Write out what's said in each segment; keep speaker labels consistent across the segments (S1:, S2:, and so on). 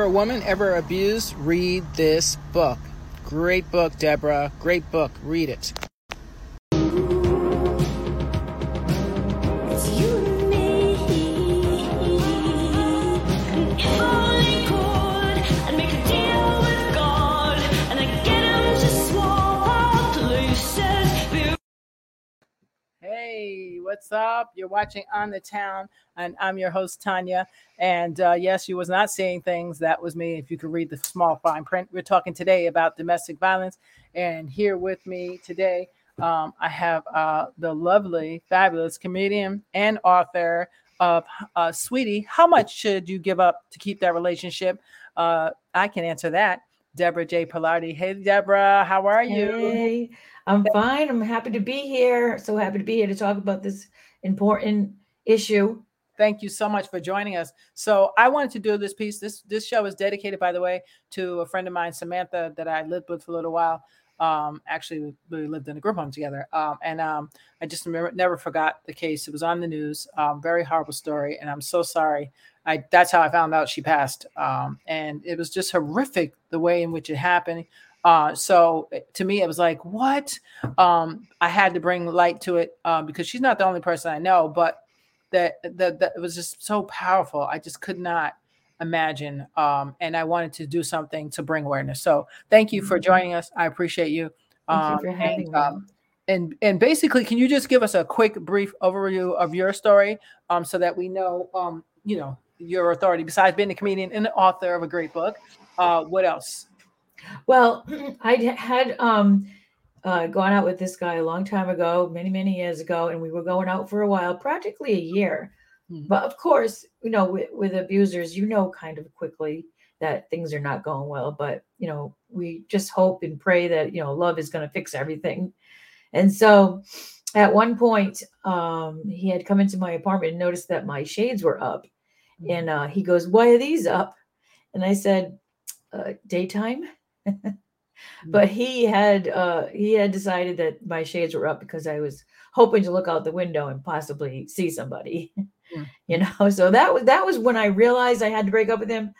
S1: If you're a woman ever abused, read this book. Great book, Deborah. Great book. Read it.
S2: It's you and me. And if only could, I'd make a deal with God, and I'd get him to swap our places.
S1: Hey, what's up? You're watching On the Town, and I'm your host, Tanya. And uh, yes, you was not saying things. That was me. If you could read the small fine print, we're talking today about domestic violence. And here with me today, um, I have uh, the lovely, fabulous comedian and author of uh, Sweetie. How much should you give up to keep that relationship? Uh, I can answer that. Deborah J. Pilardi. Hey, Deborah, how are you?
S3: Hey, I'm fine. I'm happy to be here. So happy to be here to talk about this important issue.
S1: Thank you so much for joining us. So I wanted to do this piece. This this show is dedicated, by the way, to a friend of mine, Samantha, that I lived with for a little while. Um, actually, we lived in a group home together, um, and um, I just remember, never forgot the case. It was on the news. Um, very horrible story, and I'm so sorry. I that's how I found out she passed, um, and it was just horrific the way in which it happened. Uh, so to me, it was like, what? Um, I had to bring light to it uh, because she's not the only person I know, but that that that was just so powerful. I just could not imagine, um, and I wanted to do something to bring awareness. So thank you for joining us. I appreciate you.
S3: Thank you
S1: Um,
S3: for having
S1: and, um, and and basically, can you just give us a quick, brief overview of your story, um, so that we know, um, you know, your authority besides being a comedian and the author of a great book. Uh, what else?
S3: Well, I had um, uh, gone out with this guy a long time ago, many, many years ago, and we were going out for a while, practically a year.
S1: Mhm.
S3: But of course, you know, with, with abusers, you know, kind of quickly that things are not going well. But, you know, we just hope and pray that, you know, love is going to fix everything. And so at one point, um, he had come into my apartment and noticed that my shades were up. And uh, he goes, Why are these up? And I said, uh, Daytime. but he had uh, he had decided that my shades were up because I was hoping to look out the window and possibly see somebody.
S1: Mm.
S3: you know, so that was that was when I realized I had to break up with him.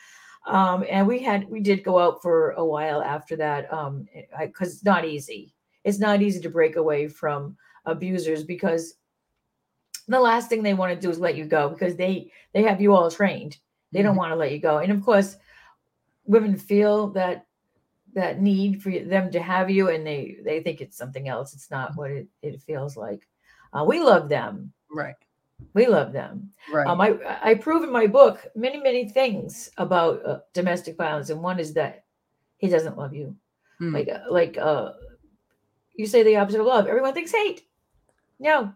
S3: Um, and we had we did go out for a while after that um because it's not easy it's not easy to break away from abusers because the last thing they want to do is let you go because they they have you all trained they don't
S1: Mhm.
S3: want to let you go and of course women feel that that need for them to have you and they they think it's something else it's not what it, it feels like uh, we love them
S1: Right,
S3: we love them
S1: right.
S3: um, I, I prove in my book many, many things about uh, domestic violence, and one is that he doesn't love you.
S1: Mm.
S3: Like, uh, like uh, you say the opposite of love. Everyone thinks hate. No,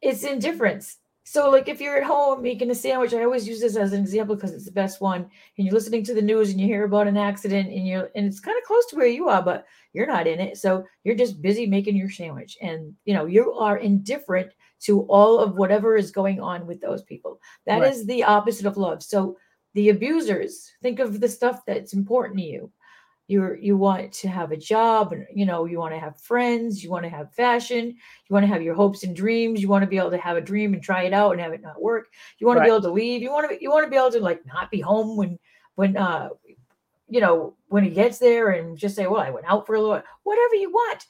S3: it's indifference. So, like, if you're at home making a sandwich, I always use this as an example because it's the best one. And you're listening to the news and you hear about an accident, and you're and it's kind of close to where you are, but you're not in it. So you're just busy making your sandwich, and you know you are indifferent to all of whatever is going on with those people. That is
S1: Right.
S3: the opposite of love. So the abusers, think of the stuff that's important to you. You're you want to have a job and you know, you want to have friends, you want to have fashion, you want to have your hopes and dreams, you want to be able to have a dream and try it out and have it not work. You want
S1: Right.
S3: to be able to leave, you want to you want to be able to like not be home when when uh you know when he gets there and just say, Well, I went out for a little whatever you want.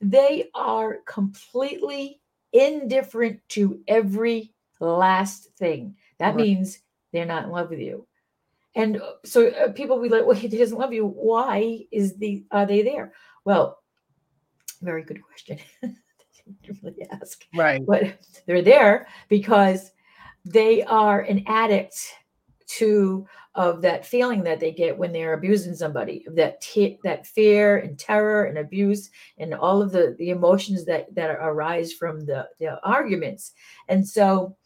S3: They are completely indifferent to every last thing. That
S1: Right.
S3: means they're not in love with you. And uh, so uh, people will be like, well, he doesn't love you. Why is the are they there? Well, very good question. really ask.
S1: right.
S3: But they're there because they are an addict to of that feeling that they get when they're abusing somebody of that te- that fear and terror and abuse and all of the the emotions that that arise from the the arguments and so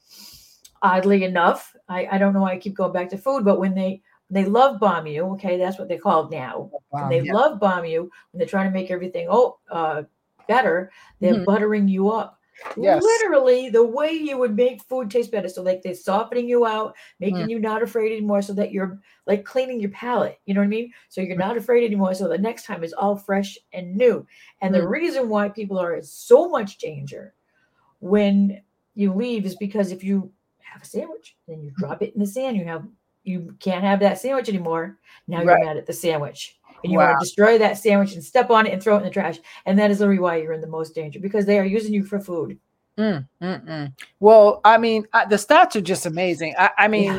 S3: oddly enough i i don't know why i keep going back to food but when they they love bomb you okay that's what they're called now when
S1: Um,
S3: they
S1: yeah.
S3: love bomb you when they're trying to make everything oh uh better they're
S1: Mhm.
S3: buttering you up
S1: Yes.
S3: literally the way you would make food taste better so like they're softening you out making
S1: Mm.
S3: you not afraid anymore so that you're like cleaning your palate you know what i mean so you're
S1: Mm.
S3: not afraid anymore so the next time is all fresh and new and the
S1: Mm.
S3: reason why people are in so much danger when you leave is because if you have a sandwich then you drop it in the sand you have you can't have that sandwich anymore. Now
S1: Right.
S3: you're mad at the sandwich. And you
S1: Wow.
S3: want to destroy that sandwich and step on it and throw it in the trash. And that is literally why you're in the most danger because they are using you for food.
S1: Mm, mm, mm. Well, I mean, I, the stats are just amazing. I, I mean,
S3: Yeah.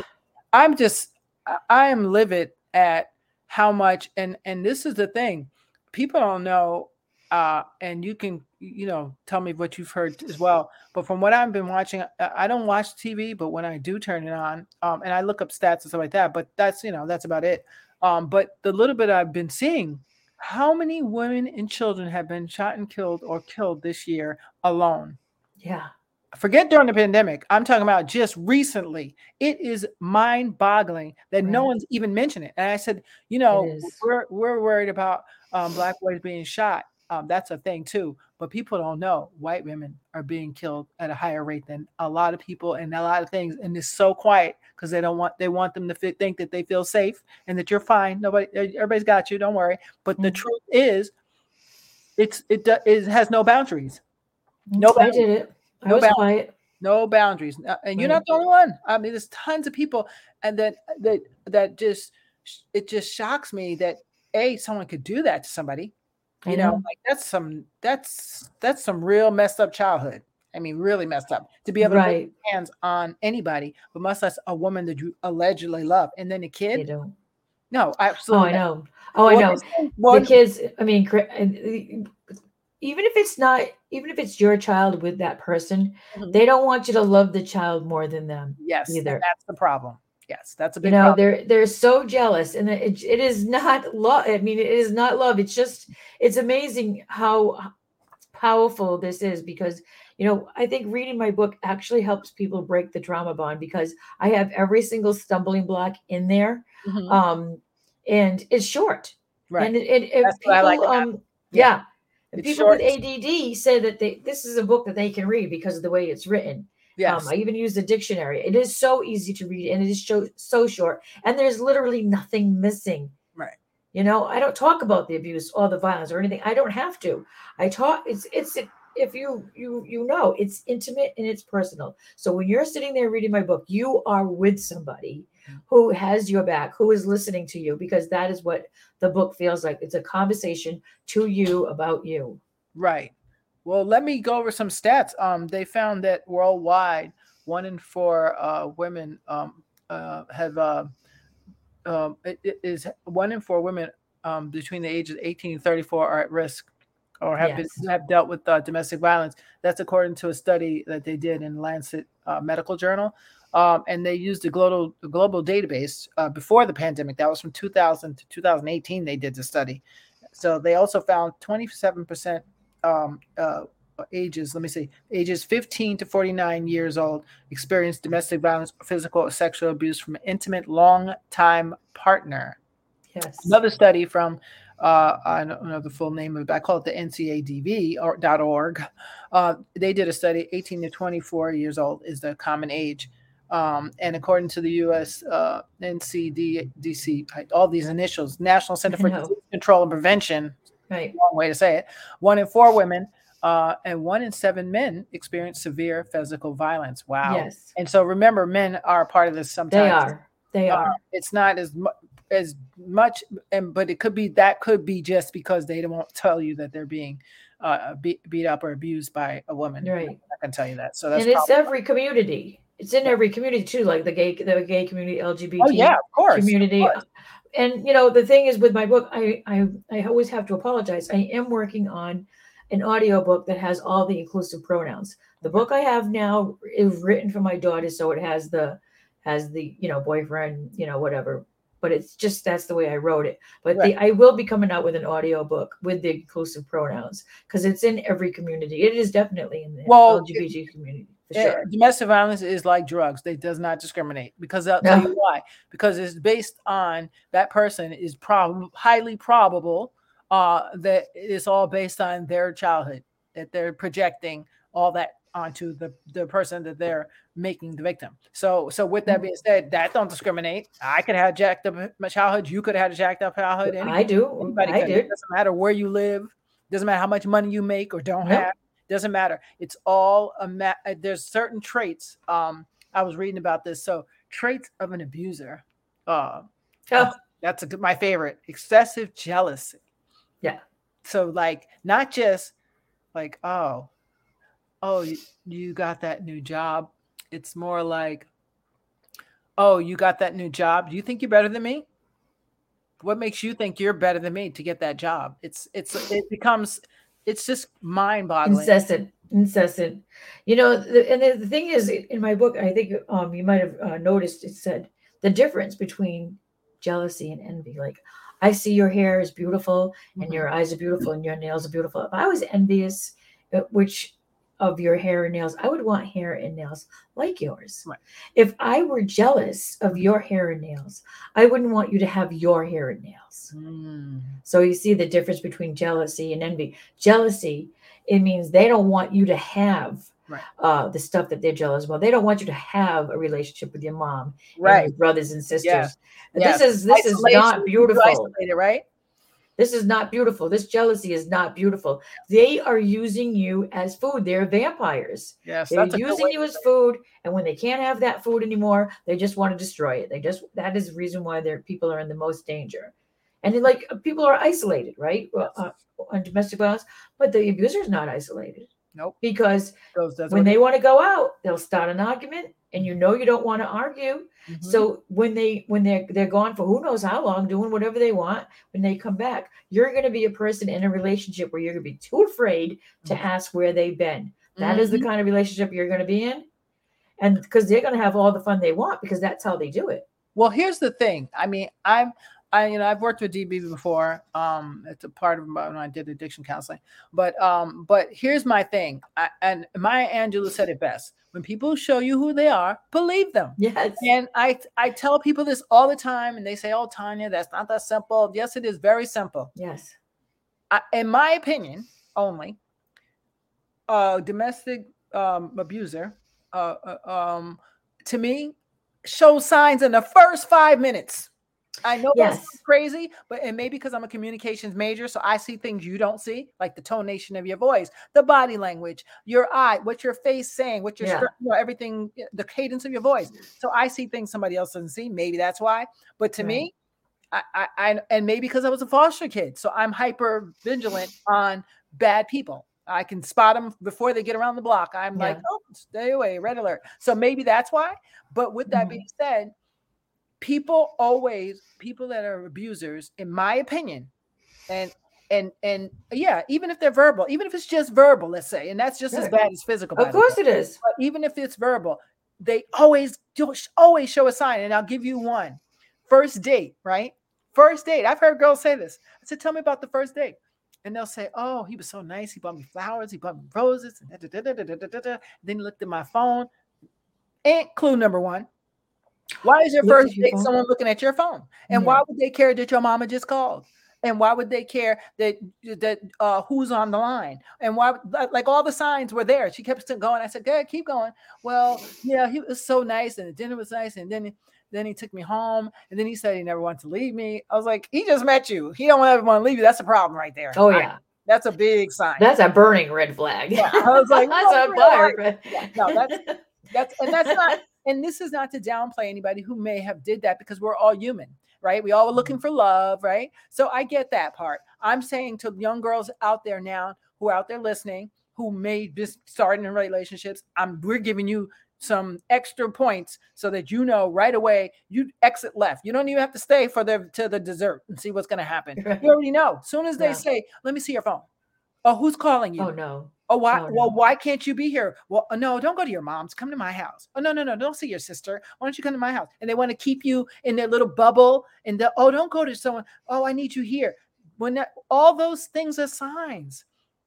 S1: I'm just, I- I am livid at how much, and and this is the thing, people don't know, uh, and you can, you know, tell me what you've heard as well. But from what I've been watching, I, don't watch TV, but when I do turn it on, um, and I look up stats and stuff like that, but that's you know that's about it. Um, but the little bit I've been seeing, how many women and children have been shot and killed or killed this year alone?
S3: Yeah.
S1: forget during the pandemic. I'm talking about just recently. It is mind boggling that no one's even mentioned it. And I said, you know, we're we're worried about um, black boys being shot. Um, that's a thing too. But people don't know white women are being killed at a higher rate than a lot of people and a lot of things. And it's so quiet because they don't want they want them to think that they feel safe and that you're fine. Nobody, everybody's got you. Don't worry. But the
S3: Mhm.
S1: truth is, it's it, it has no boundaries. No
S3: I
S1: boundaries.
S3: did it. I
S1: No
S3: was
S1: boundaries.
S3: quiet.
S1: no boundaries Uh, and you're
S3: Right.
S1: not the only one i mean there's tons of people and then that that just it just shocks me that a someone could do that to somebody
S3: I
S1: you know
S3: know.
S1: like that's some that's that's some real messed up childhood i mean really messed up to be able to put your hands on anybody but much less a woman that you allegedly love and then a kid
S3: don't.
S1: no
S3: Oh,
S1: absolutely
S3: I know. Oh, I know. the kids i mean the- even if it's not even if it's your child with that person
S1: Mhm.
S3: they don't want you to love the child more than them
S1: yes
S3: either.
S1: that's the problem yes that's a big.
S3: you know
S1: problem
S3: they're they're so jealous and it, it is not love i mean it is not love it's just it's amazing how powerful this is because you know i think reading my book actually helps people break the trauma bond because i have every single stumbling block in there
S1: Mhm.
S3: um and it's short
S1: right
S3: and it, it, it
S1: I like
S3: people, um
S1: Yeah.
S3: yeah, people
S1: short.
S3: with add say that they this is a book that they can read because of the way it's written
S1: yes
S3: um, I even used a dictionary. It is so easy to read and it is so, so short. And there's literally nothing missing.
S1: Right.
S3: You know, I don't talk about the abuse or the violence or anything. I don't have to. I talk. It's it's if you you you know it's intimate and it's personal. So when you're sitting there reading my book, you are with somebody who has your back, who is listening to you, because that is what the book feels like. It's a conversation to you about you.
S1: Right. Well, let me go over some stats. Um, they found that worldwide, one in four uh, women um, uh, have uh, um, it, it is one in four women um, between the ages of 18 and 34 are at risk or have
S3: Yes.
S1: been, have dealt with uh, domestic violence. That's according to a study that they did in Lancet uh, Medical Journal. Um, and they used a global a global database uh, before the pandemic. That was from 2000 to 2018. They did the study. So they also found 27 percent um, uh, ages, let me see, ages 15 to 49 years old experienced domestic violence, physical or sexual abuse from an intimate, long time partner.
S3: Yes.
S1: Another study from, uh, I don't know the full name of it, but I call it the NCADV or .org. Uh, they did a study, 18 to 24 years old is the common age. Um, and according to the U.S. Uh, NCDC, all these initials, National Center for. Disease Control and Prevention,
S3: Right.
S1: wrong way to say it. One in four women uh, and one in seven men experience severe physical violence. Wow.
S3: Yes.
S1: And so remember, men are part of this sometimes.
S3: They are. They
S1: Uh,
S3: are.
S1: it's not as much as much, and but it could be that could be just because they don't tell you that they're being uh, beat, beat up or abused by a woman.
S3: Right.
S1: I can tell you that. So that's
S3: and it's every community. It's in every community too, like the gay, the gay community, LGBT
S1: oh yeah, of course. of
S3: community.
S1: course.
S3: And you know, the thing is with my book, I, I I always have to apologize. I am working on an audio book that has all the inclusive pronouns. The book I have now is written for my daughter, so it has the has the you know boyfriend, you know whatever. But it's just that's the way I wrote it. But the, I will be coming out with an audio book with the inclusive pronouns because it's in every community. It is definitely in the
S1: Well,
S3: LGBT community for
S1: Eh,
S3: sure.
S1: domestic violence is like drugs; they does not discriminate. Because I'll tell you why. Because it's based on that person is prob highly probable uh, that it's all based on their childhood that they're projecting all that onto the the person that they're making the victim. So so with that
S3: Mhm.
S1: being said, that don't discriminate. I could have jacked up my childhood. You could have had a jacked up childhood. any-
S3: I do.
S1: Anybody
S3: I
S1: can.
S3: did.
S1: It doesn't matter where you live. Doesn't matter how much money you make or don't
S3: Nope.
S1: have. Doesn't matter. It's all a ma- uh, there's certain traits. Um, I was reading about this. So traits of an abuser Uh,
S3: Oh.
S1: that's a good, my favorite. Excessive jealousy.
S3: Yeah.
S1: So like not just like oh, oh you, you got that new job. It's more like oh you got that new job. Do you think you're better than me? What makes you think you're better than me to get that job? It's it's it becomes it's just mind boggling.
S3: incessant incessant you know the, and the, the thing is in my book i think um you might have uh, noticed it said the difference between jealousy and envy like i see your hair is beautiful and
S1: Mhm.
S3: your eyes are beautiful and your nails are beautiful if i was envious uh, which of your hair and nails i would want hair and nails like yours
S1: Right.
S3: if i were jealous of your hair and nails i wouldn't want you to have your hair and nails
S1: Mm.
S3: so you see the difference between jealousy and envy. Jealousy, it means they don't want you to have
S1: Right.
S3: uh, the stuff that they're jealous about. They don't want you to have a relationship with your mom, and
S1: Right.
S3: your brothers and sisters.
S1: Yes.
S3: This is this is not beautiful.
S1: isolated, right?
S3: This is not beautiful. This jealousy is not beautiful. They are using you as food. They're vampires.
S1: Yes,
S3: They're using you as food, and when they can't have that food anymore, they just want to destroy it. They just that is the reason why their people are in the most danger, and like people are isolated, right? Well, uh, on domestic violence, but the abuser is not isolated
S1: Nope.
S3: because when they want to go out, they'll start an argument, and you know you don't want to argue.
S1: Mhm.
S3: So when they when they're they're gone for who knows how long, doing whatever they want, when they come back, you're going to be a person in a relationship where you're going to be too afraid to
S1: Mhm.
S3: ask where they've been. That is
S1: Mhm.
S3: the kind of relationship you're going to be in, and because they're going to have all the fun they want because that's how they do it.
S1: Well, here's the thing. I mean, I'm, I, you know, I've worked with DV before. Um, it's a part of my, when I did addiction counseling. But, um, but here's my thing. I, and Maya Angelou said it best: when people show you who they are, believe them.
S3: Yes.
S1: And I, I tell people this all the time, and they say, "Oh, Tanya, that's not that simple." Yes, it is very simple.
S3: Yes.
S1: I, in my opinion, only a domestic um, abuser, uh, uh, um, to me, shows signs in the first five minutes. I know that's
S3: Yes.
S1: crazy, but and maybe because I'm a communications major, so I see things you don't see, like the tonation of your voice, the body language, your eye, what your face saying, what your
S3: Yeah.
S1: you know, everything, the cadence of your voice. So I see things somebody else doesn't see. Maybe that's why. But to
S3: Right.
S1: me, I, I, I and maybe because I was a foster kid, so I'm hyper vigilant on bad people. I can spot them before they get around the block. I'm like, oh, stay away, red alert. So maybe that's why. But with that
S3: Mhm.
S1: being said, people always people that are abusers, in my opinion, and and and yeah, even if they're verbal, even if it's just verbal, let's say, and that's just as bad as physical.
S3: Of course it is.
S1: but even if it's verbal, they always do- always show a sign. And I'll give you one. First date, right? First date. I've heard girls say this. I said, "Tell me about the first date," and they'll say, "Oh, he was so nice. He bought me flowers. He bought me roses." and da- da- da- da- da- da- da- da." Then he looked at my phone. And clue number one. Why is your first date someone looking at your phone? And
S3: Yeah.
S1: why would they care that your mama just called? And why would they care that that uh, who's on the line? And why like- all the signs were there? She kept going. I said, "Good, keep going." Well, yeah, he was so nice, and the dinner was nice, and then then he took me home, and then he said he never wanted to leave me. I was like, he just met you. He don't ever want to leave you. That's a problem right there.
S3: Oh
S1: I-
S3: yeah.
S1: that's a big sign.
S3: That's a burning red flag.
S1: Yeah, I was like,
S3: that's
S1: no,
S3: a fire.
S1: right. no, that's that's and that's not and this is not to downplay anybody who may have did that because we're all human right? We all are looking mm-hmm. for love right? So i get that part. I'm saying to young girls out there now who are out there listening who may just starting in relationships i'm we're giving you some extra points so that you know right away you exit left. You don't even have to stay for the to the dessert and see what's going to happen. You already know. As soon as they
S3: Yeah.
S1: say let me see your phone oh who's calling you?
S3: Oh no.
S1: Oh, why?
S3: Oh,
S1: Well, why can't you be here? Well, uh, no, don't go to your mom's. Come to my house. Oh, no, no, no, don't see your sister. Why don't you come to my house? And they want to keep you in their little bubble. And the, oh, don't go to someone. Oh, I need you here. When that, all those things are signs.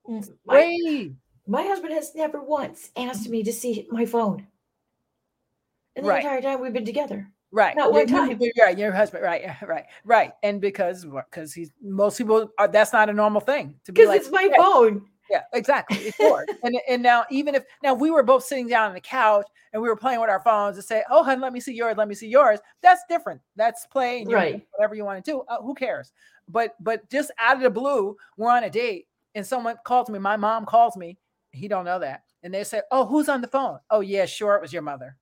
S3: My,
S1: Wait,
S3: my husband has never once asked me to see my phone. In the
S1: Right.
S3: entire time we've been together.
S1: right?
S3: Not one time.
S1: You're right. Your husband, right? Right, right. And because because he's most people are that's not a normal thing to be
S3: Because
S1: like.
S3: it's my
S1: yeah,
S3: phone.
S1: Yeah, exactly. It's yours. and and now even if now we were both sitting down on the couch and we were playing with our phones and say, "Oh, hun, let me see yours. Let me see yours." That's different. That's playing
S3: Right.
S1: whatever you want to do. Uh, who cares? But but just out of the blue, we're on a date and someone calls me. My mom calls me. He don't know that, and they say, "Oh, who's on the phone?" Oh, yeah, sure, it was your mother.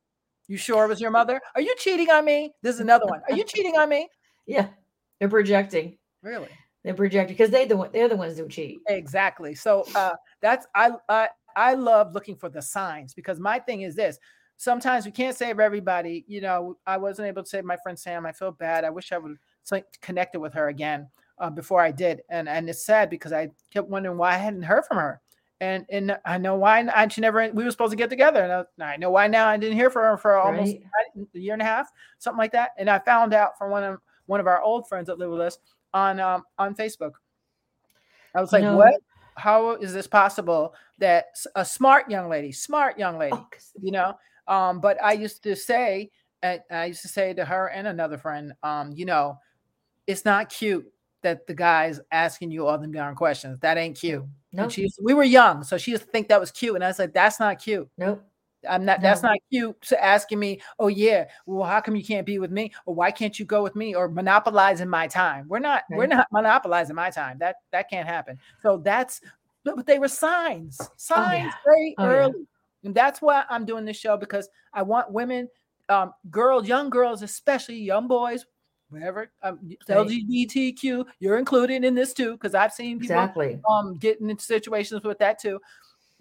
S1: You sure it was your mother? Are you cheating on me? This is another one. Are you cheating on me?
S3: Yeah, they're projecting.
S1: Really?
S3: They're projecting because they the one they're the ones who cheat.
S1: Exactly. So uh, that's I I I love looking for the signs because my thing is this. Sometimes we can't save everybody. You know, I wasn't able to save my friend Sam. I feel bad. I wish I would connected with her again uh, before I did, and and it's sad because I kept wondering why I hadn't heard from her. And and I know why and she never. We were supposed to get together, and I, I know why now. I didn't hear from her for almost
S3: Right.
S1: a year and a half, something like that. And I found out from one of one of our old friends that live with us on um, on Facebook. I was like,
S3: know-
S1: "What? How is this possible that a smart young lady, smart young lady,
S3: Oh,
S1: you know?" Um, but I used to say, I used to say to her and another friend, um, you know, it's not cute that the guy's asking you all them darn questions. That ain't cute.
S3: no,
S1: she, we were young, so she used to think that was cute, and I said, that's not cute.
S3: nope.
S1: I'm not. That's not cute. To asking me, oh yeah, well, how come you can't be with me, or why can't you go with me, or monopolizing my time? We're not. We're not monopolizing my time. That that can't happen. So that's. But but they were signs. Signs very
S3: Oh, yeah.
S1: early, and that's why I'm doing this show because I want women, um, girls, young girls, especially young boys, whatever, um,
S3: Right.
S1: LGBTQ. You're included in this too, because I've seen people
S3: Exactly.
S1: um getting into situations with that too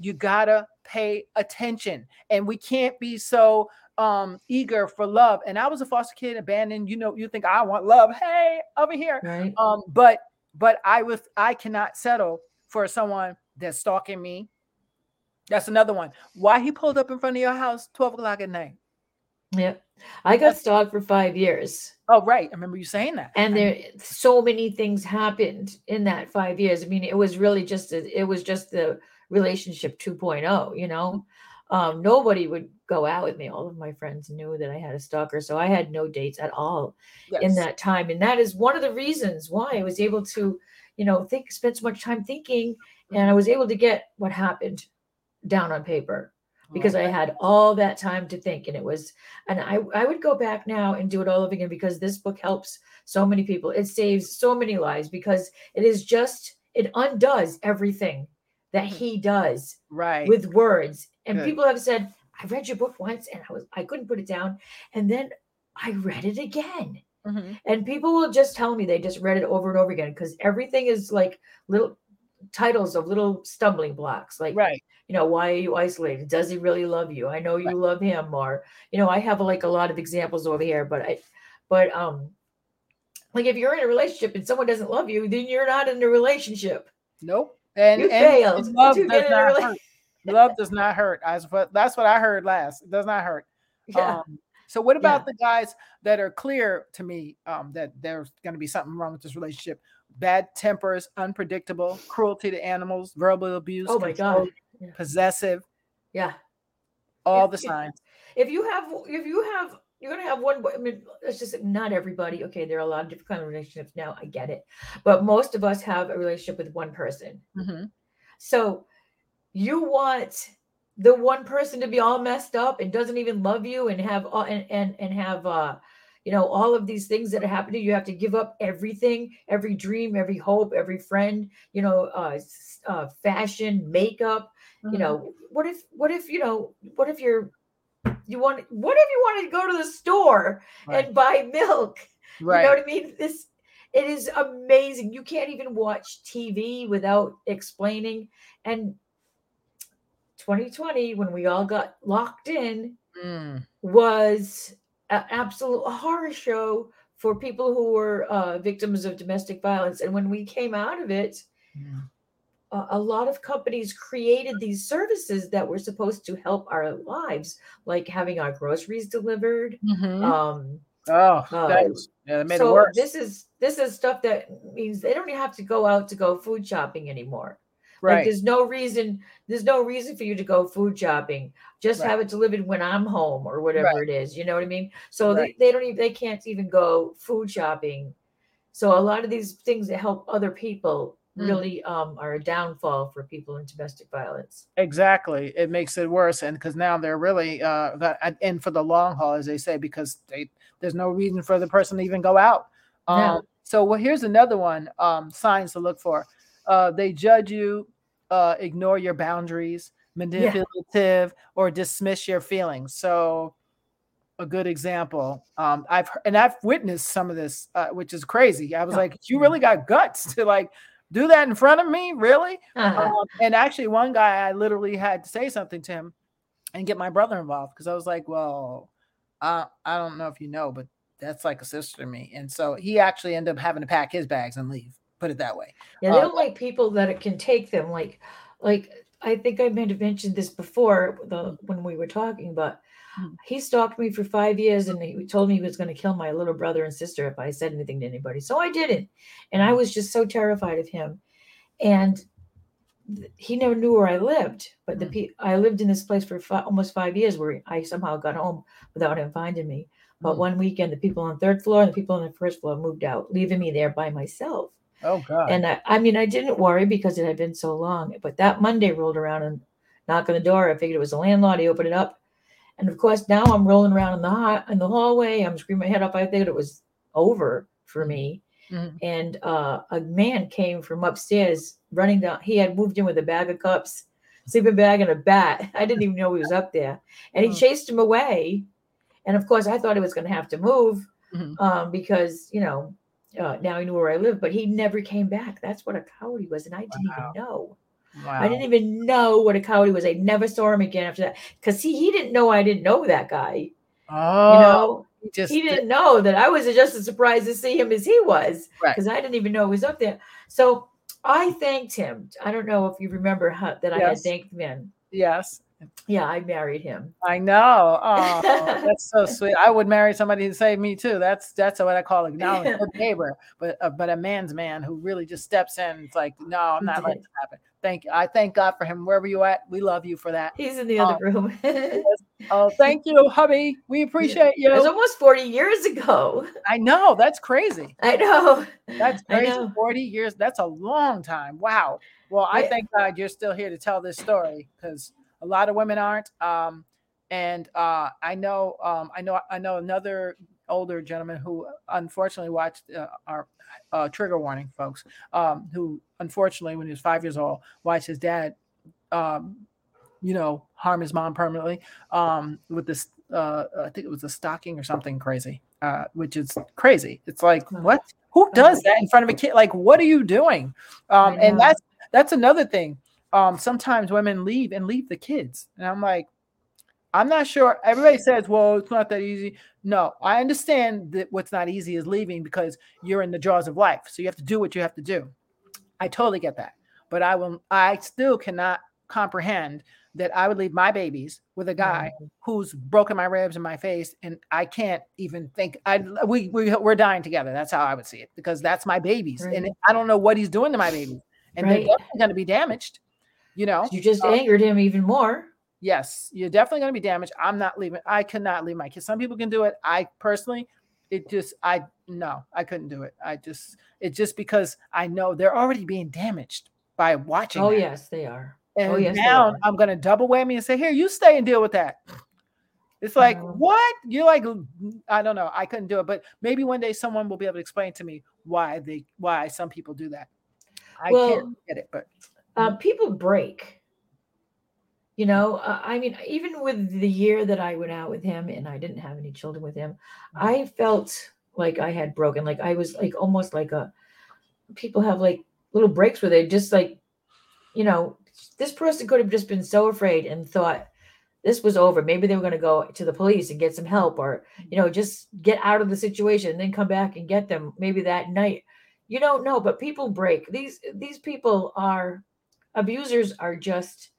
S1: you gotta pay attention. And we can't be so um eager for love. And i was a foster kid abandoned you know you think i want love. Hey over here.
S3: Right.
S1: um but but i was i cannot settle for someone that's stalking me. That's another one. Why he pulled up in front of your house 12 o'clock at night?
S3: Yep. I got stalked for five years.
S1: oh right. I remember you saying that.
S3: And there so many things happened in that five years. I mean it was really just a, it was just the relationship 2.0 you know um, nobody would go out with me all of my friends knew that i had a stalker so i had no dates at all in that time and that is one of the reasons why i was able to you know think spend so much time thinking and i was able to get what happened down on paper because I had all that time to think. And it was, and I, I would go back now and do it all over again because this book helps so many people. It saves so many lives because it is just, it undoes everything that
S1: Mhm.
S3: he does
S1: right
S3: with words. And
S1: Good.
S3: people have said, I read your book once and I was, I couldn't put it down. And then I read it again.
S1: Mhm.
S3: And people will just tell me they just read it over and over again because everything is like little titles of little stumbling blocks. Like,
S1: right
S3: you know why are you isolated does he really love you i know you
S1: Right.
S3: love him or you know i have like a lot of examples over here but i but um like if you're in a relationship and someone doesn't love you then you're not in a relationship
S1: Nope. And,
S3: You
S1: and,
S3: failed.
S1: and love does
S3: get in a
S1: not hurt. Love does not hurt. That's what I heard last. It does not hurt.
S3: yeah
S1: Um, so what about
S3: Yeah.
S1: the guys that are clear to me um, that there's going to be something wrong with this relationship? Bad tempers, unpredictable, cruelty to animals, verbal abuse,
S3: oh my god Yeah.
S1: possessive,
S3: yeah
S1: all
S3: If-
S1: the signs.
S3: if you have if you have you're gonna have one i mean it's just not everybody okay there are a lot of different kind of relationships now i get it but most of us have a relationship with one person
S1: Mhm.
S3: So you want the one person to be all messed up and doesn't even love you and have all and and, and have uh you know all of these things that are happening you have to give up everything every dream every hope every friend you know uh, uh fashion makeup you
S1: Mhm.
S3: know what if what if you know what if you're you want what if you wanted to go to the store
S1: Right.
S3: and buy milk
S1: right.
S3: you know what I mean? This it is amazing. You can't even watch TV without explaining. And 2020, when we all got locked in,
S1: Mm,
S3: was an absolute horror show for people who were uh, victims of domestic violence. And when we came out of it,
S1: mm.
S3: A, a lot of companies created these services that were supposed to help our lives, like having our groceries delivered.
S1: Mhm.
S3: Um,
S1: oh,
S3: uh,
S1: that was- yeah, that made
S3: so
S1: it worse.
S3: this is this is stuff that means they don't have to go out to go food shopping anymore. Like
S1: right.
S3: there's no reason there's no reason for you to go food shopping. Just
S1: Right.
S3: have it delivered when I'm home or whatever it is. You know what I mean? So
S1: Right.
S3: they, they don't even they can't even go food shopping. So a lot of these things that help other people. Really um are a downfall for people in domestic violence.
S1: Exactly. It makes it worse. And because now they're really uh got and for the long haul, as they say, because they there's no reason for the person to even go out. Um
S3: No.
S1: so well here's another one, um, signs to look for. Uh they judge you, uh, ignore your boundaries, manipulative, or dismiss your feelings. So a good example. Um, I've and I've witnessed some of this, uh, which is crazy. I was
S3: Oh.
S1: like, you really got guts to like do that in front of me, really?
S3: Uh-huh.
S1: Um, and actually, one guy I literally had to say something to him and get my brother involved because I was like, well, uh, I don't know if you know, but that's like a sister to me. And so he actually ended up having to pack his bags and leave. Put it that way.
S3: Yeah, they
S1: Uh,
S3: don't like people that it can take them. Like, like I think I may have mentioned this before the when we were talking, but.
S1: Hmm.
S3: he stalked me for five years and he told me he was going to kill my little brother and sister if I said anything to anybody. So I didn't, and I hmm. was just so terrified of him. And he never knew where I lived, but the
S1: Mm.
S3: pe- I lived in this place for fi- almost five years where I somehow got home without him finding me. But
S1: hmm.
S3: one weekend, the people on the third floor and the people on the first floor moved out, leaving me there by myself.
S1: Oh God.
S3: And I, I mean, I didn't worry because it had been so long. But that Monday rolled around and knocked on the door. I figured it was the landlord. He opened it up, and of course, now I'm rolling around in the hot in the hallway. I'm screaming my head off. I figured it was over for me.
S1: Mhm.
S3: And uh, a man came from upstairs running down. He had moved in with a bag of cups, sleeping bag, and a bat. I didn't even know he was up there, and he
S1: Mm.
S3: chased him away. And of course, I thought he was going to have to move
S1: Mhm.
S3: um, because you know uh, now he knew where I lived, but he never came back. That's what a coward he was, and I didn't
S1: Wow.
S3: even know.
S1: Wow.
S3: I didn't even know what a he was. I never saw him again after that because he he didn't know I didn't know that guy.
S1: oh,
S3: You know,
S1: he just
S3: he didn't know that I was just as surprised to see him as he was
S1: Right.
S3: because I didn't even know he was up there. So I thanked him. I don't know if you remember how, that I had thanked him.
S1: Yes,
S3: Yeah, I married him.
S1: I know. Oh, that's so sweet. I would marry somebody to save me too. That's that's what I call. A good neighbor, but uh, but a man's man who really just steps in. It's like, no, I'm not letting this happen. Thank you. I thank God for him wherever you at. We love you for that.
S3: He's in the other
S1: Oh.
S3: room.
S1: Oh, thank you, hubby. We appreciate you.
S3: It was almost 40 years ago.
S1: I know that's crazy.
S3: I know.
S1: That's crazy.
S3: know.
S1: 40 years. That's a long time. Wow. Well, I
S3: Yeah.
S1: thank God you're still here to tell this story because a lot of women aren't. Um, and uh, I know, um, I know, I know another older gentleman who unfortunately watched uh, our uh, trigger warning, folks. Um, who unfortunately, when he was five years old, watched his dad, um, you know, harm his mom permanently um, with this. Uh, I think it was a stocking or something crazy, uh, which is crazy. It's like
S3: Oh.
S1: what? Who does that in front of a kid? Like, what are you doing? Um, and that's that's another thing. Um, sometimes women leave and leave the kids, and I'm like, I'm not sure. Everybody says, well, it's not that easy. No, I understand that what's not easy is leaving because you're in the jaws of life. So you have to do what you have to do. I totally get that. But I will I still cannot comprehend that I would leave my babies with a guy who's broken my ribs and my face and I can't even think I we, we we're dying together. That's how I would see it because that's my babies. And I don't know what he's doing to my babies. And they're definitely going to be damaged. You know?
S3: You just
S1: Um,
S3: angered him even more.
S1: Yes, you're definitely going to be damaged. I'm not leaving. I cannot leave my kids. Some people can do it. I personally, it just, I, no, I couldn't do it. I just, it's just because I know they're already being damaged by watching.
S3: Oh,
S1: that.
S3: yes, they are.
S1: And
S3: oh, yes,
S1: now. I'm going to double whammy and say, here, you stay and deal with that. It's like,
S3: Mhm.
S1: what? You're like, I don't know. I couldn't do it. But maybe one day someone will be able to explain to me why they, why some people do that. I
S3: Well,
S1: can't get it, but
S3: uh, people break. You know, uh, I mean, even with the year that I went out with him and I didn't have any children with him, I felt like I had broken. Like I was like almost like a people have like little breaks where they just like, you know, this person could have just been so afraid and thought this was over. Maybe they were going to go to the police and get some help or, you know, just get out of the situation and then come back and get them maybe that night. You don't know, but people break. These these people are abusers are just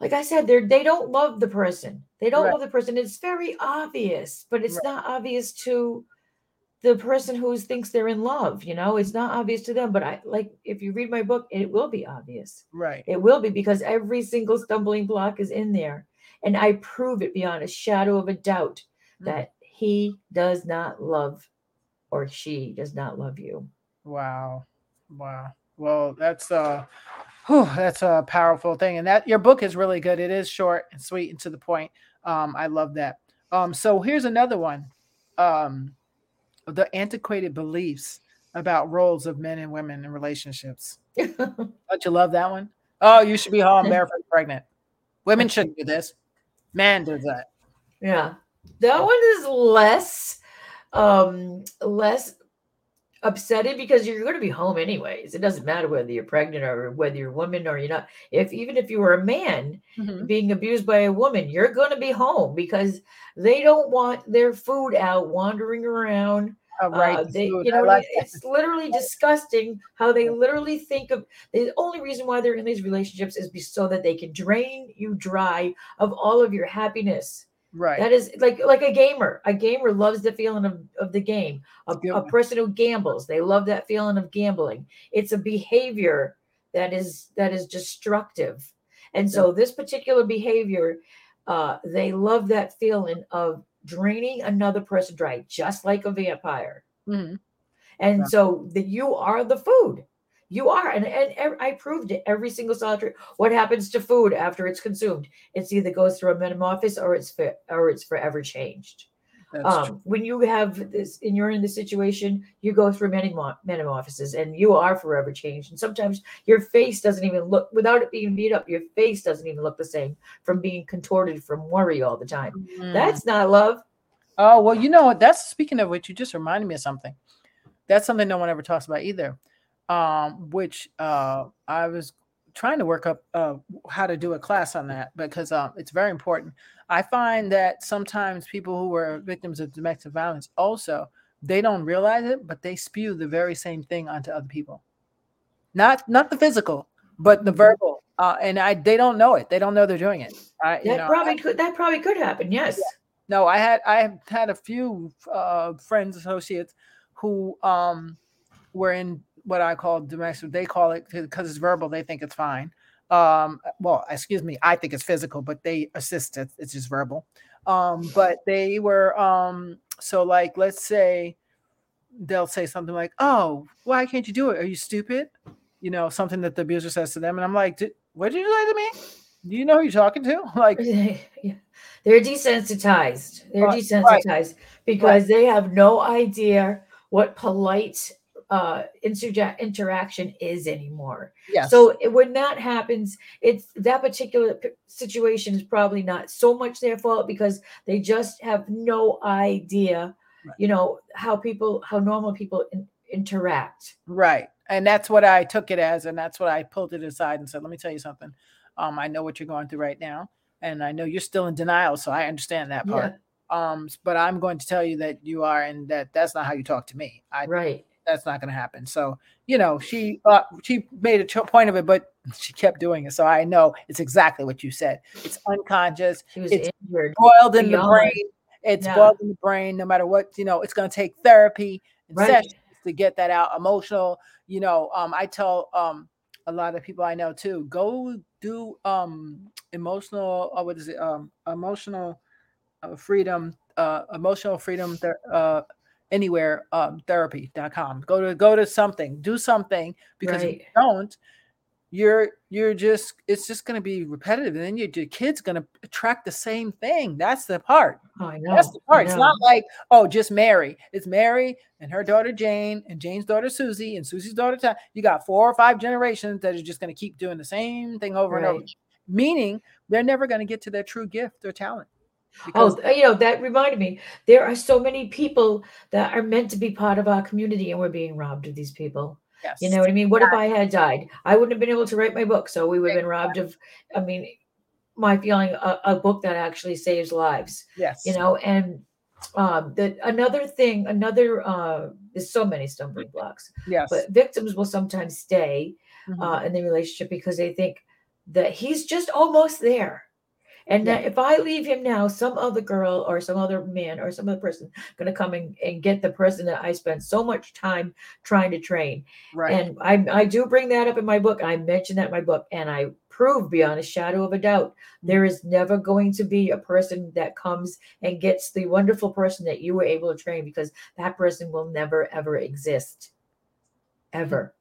S3: like I said, they're they don't love the person. They don't
S1: Right.
S3: love the person. It's very obvious, but it's
S1: Right.
S3: not obvious to the person who thinks they're in love. You know, it's not obvious to them. But I like if you read my book, it will be obvious.
S1: right.
S3: It will be because every single stumbling block is in there. And I prove it beyond a shadow of a doubt
S1: Mm.
S3: that he does not love or she does not love you.
S1: Wow. Wow. Well, that's uh whew, that's a powerful thing. And that your book is really good. It is short and sweet and to the point. Um, I love that. Um, so here's another one. Um, the antiquated beliefs about roles of men and women in relationships. Don't you love that one? Oh, you should be home barefoot pregnant. Women shouldn't do this. Man does that.
S3: yeah. that one is less um less upsetting because you're going to be home anyways it doesn't matter whether you're pregnant or whether you're a woman or you're not if even if you were a man
S1: Mhm.
S3: being abused by a woman you're going to be home because they don't want their food out wandering around
S1: Oh, right.
S3: uh, they, you know,
S1: like
S3: it's literally disgusting how they literally think of the only reason why they're in these relationships is be, so that they can drain you dry of all of your happiness.
S1: Right.
S3: That is like like a gamer. A gamer loves the feeling of, of the game. A,
S1: a good
S3: a
S1: one.
S3: person who gambles, they love that feeling of gambling. It's a behavior that is that is destructive. And so this particular behavior, uh, they love that feeling of draining another person dry, just like a vampire.
S1: Mhm.
S3: And
S1: Yeah.
S3: so that you are the food. You are, and, and ev- I proved it every single solitary. What happens to food after it's consumed? It's either goes through a metamorphosis or it's for, or it's forever changed.
S1: That's true.
S3: Um, when you have this and you're in this situation, you go through many mo- metamorphoses and you are forever changed. And sometimes your face doesn't even look, without it being beat up, your face doesn't even look the same from being contorted from worry all the time.
S1: Mm.
S3: That's not love.
S1: Oh well, you know? That's speaking of which, you just reminded me of something. That's something no one ever talks about either. Um, which uh, I was trying to work up uh, how to do a class on that because um, it's very important. I find that sometimes people who are victims of domestic violence also they don't realize it, but they spew the very same thing onto other people. Not not the physical, but the verbal. Uh, and I they don't know it. They don't know they're doing it. I, you
S3: That
S1: know,
S3: probably could. That probably could happen. Yes.
S1: no, I had I have had a few uh, friends, associates who um, were in what I call domestic. They call it because it's verbal. They think it's fine. Um, well, excuse me, I think it's physical, but they assist it. It's just verbal. Um, but they were um, so like let's say they'll say something like, "Oh, why can't you do it? Are you stupid?" You know, something that the abuser says to them, and I'm like, "Did- "What did you say to me? Do you know who you're talking to?" Like,
S3: Yeah. They're desensitized. They're
S1: Right,
S3: desensitized because they have no idea what polite uh interja- interaction is anymore.
S1: yes,
S3: So it, when that happens, it's that particular p- situation is probably not so much their fault because they just have no idea,
S1: Right.
S3: you know, how people, how normal people in, interact.
S1: Right. And that's what I took it as. And that's what I pulled it aside and said, let me tell you something. Um, I know what you're going through right now. And I know you're still in denial. So I understand that part. Um, but I'm going to tell you that you are, and that that's not how you talk to me. I,
S3: Right.
S1: That's not going to happen. So, you know, she, uh, she made a point of it, but she kept doing it. So I know it's exactly what you said. It's unconscious, It's
S3: injured.
S1: boiled in the brain. It's
S3: Yeah.
S1: boiled in the brain, no matter what, you know, it's going to take therapy and
S3: Right.
S1: sessions to get that out. Emotional, you know, um, I tell um a lot of people I know too, go do um emotional, uh, what is it? Um, emotional uh, freedom, uh, emotional freedom, ther- uh, anywhere, um, therapy.com. Go to, go to something, do something because if you don't, you're you're just it's just going to be repetitive and then your, your kid's going to attract the same thing. That's the part.
S3: Oh, I know.
S1: that's the part. It's not like oh just mary. It's mary and her daughter jane and jane's daughter susie and susie's daughter Ta- you got four or five generations that are just going to keep doing the same thing over and over. Meaning they're never going to get to their true gift or talent because
S3: Oh, you know, that reminded me. There are so many people that are meant to be part of our community, and we're being robbed of these people.
S1: yes
S3: You know what I mean? What if I had died? I wouldn't have been able to write my book, so we would have been robbed of. I mean, my feeling a, a book that actually saves lives.
S1: yes
S3: You know, and um, that another thing, another uh, there's so many stumbling blocks,
S1: yes
S3: but victims will sometimes stay
S1: Mhm.
S3: uh, in the relationship because they think that he's just almost there. And
S1: Yeah.
S3: that if I leave him now, some other girl or some other man or some other person gonna come and, and get the person that I spent so much time trying to train.
S1: right
S3: And I, I do bring that up in my book. I mention that in my book, and I prove beyond a shadow of a doubt there is never going to be a person that comes and gets the wonderful person that you were able to train because that person will never ever exist. Ever.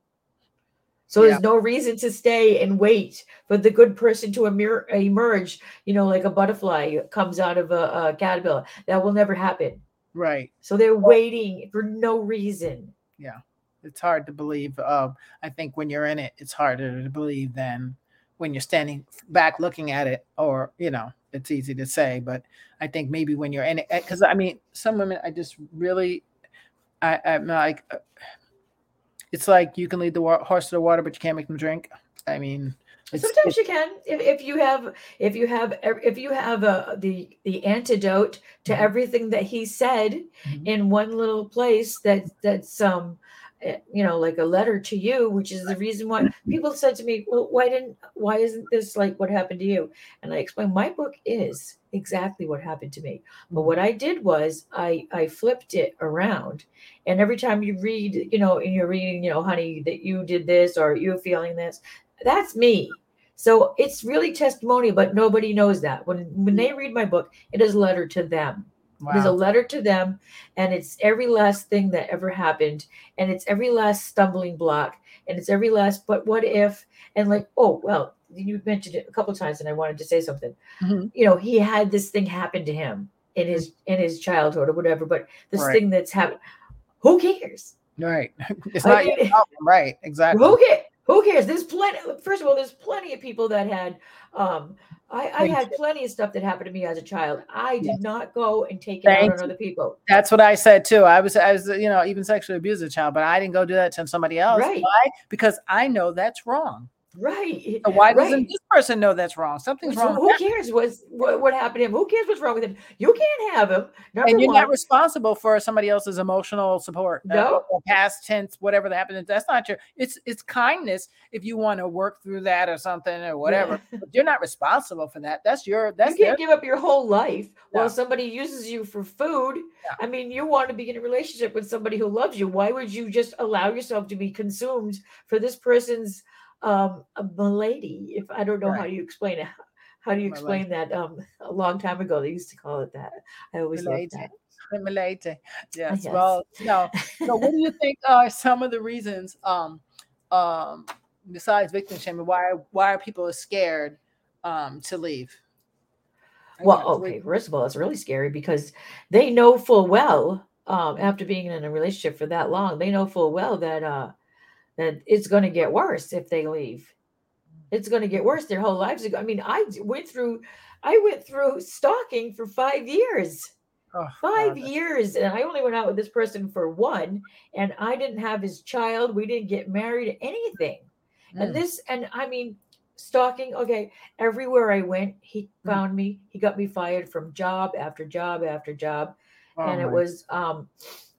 S3: So
S1: Yeah.
S3: there's no reason to stay and wait for the good person to emer- emerge, you know, like a butterfly comes out of a, a caterpillar. That will never happen.
S1: right
S3: So they're waiting for no reason. Yeah.
S1: It's hard to believe. Uh, I think when you're in it, it's harder to believe than when you're standing back looking at it, or you know, it's easy to say, but I think maybe when you're in it, because I mean, some women, I just really, I, I'm like, uh, it's like you can lead the wa- horse to the water, but you can't make them drink. I mean, it's,
S3: Sometimes
S1: it's
S3: you can, if, if you have, if you have, if you have uh, the the antidote to
S1: Mhm.
S3: everything that he said
S1: Mhm.
S3: in one little place that that's um, Eh, you know, like a letter to you, which is the reason why people said to me, well, why didn't, why isn't this like what happened to you? And I explained, my book is exactly what happened to me. But what I did was I I flipped it around, and every time you read, you know, and you're reading, you know, honey, that you did this or you're feeling this, that's me. So it's really testimonial, but nobody knows that. When when they read my book, it is a letter to them. It is a letter to them, and it's every last thing that ever happened, and it's every last stumbling block, and it's every last. But what if? And like, oh well, you mentioned it a couple times, and I wanted to say something.
S1: Mhm.
S3: You know, he had this thing happen to him in his in his childhood or whatever. But this
S1: Right.
S3: thing that's happened, who cares?
S1: Right. It's
S3: I
S1: not your
S3: mean-
S1: problem. Right. Exactly.
S3: Who cares? Who cares? There's plenty. First of all, there's plenty of people that had. Um, I, I had plenty of stuff that happened to me as a child. I did
S1: Yes.
S3: not go and take it out
S1: Thank
S3: on other people.
S1: That's what I said too. I was, I was, you know, even sexually abused as a child, but I didn't go do that to somebody else.
S3: Right.
S1: Why? Because I know that's wrong.
S3: Right.
S1: So why
S3: right.
S1: doesn't this person know that's wrong? Something's
S3: So
S1: wrong.
S3: who cares what's, what, what happened to him? Who cares what's wrong with him? You can't have him. Number
S1: And you're
S3: one.
S1: not responsible for somebody else's emotional support. uh,
S3: No.
S1: or past tense, whatever that happened. That's not your. It's it's kindness if you want to work through that or something or whatever. But you're not responsible for that. That's your. That's
S3: you can't
S1: their,
S3: give up your whole life while somebody uses you for food.
S1: Yeah.
S3: I mean, you want to be in a relationship with somebody who loves you. Why would you just allow yourself to be consumed for this person's um a milady? If I don't know how you explain it. How do you
S1: Milady.
S3: explain that? Um, a long time ago, they used to call it that. I always
S1: Milady.
S3: that.
S1: Milady. Yes.
S3: Yes.
S1: Well, no. So what do you think are some of the reasons um um besides victim shaming why why are people scared um to leave?
S3: Well, okay. First of all, it's really scary because they know full well, um, after being in a relationship for that long, they know full well that uh, that it's going to get worse if they leave. It's going to get worse. Their whole lives. Ago. I mean, I went through, I went through stalking for five years.
S1: Oh,
S3: Five
S1: God,
S3: years, and I only went out with this person for one, and I didn't have his child. We didn't get married, anything. And
S1: Mm.
S3: this, and I mean, stalking. Okay, everywhere I went, he
S1: Mm.
S3: found me. He got me fired from job after job after job,
S1: Oh
S3: and it was, um,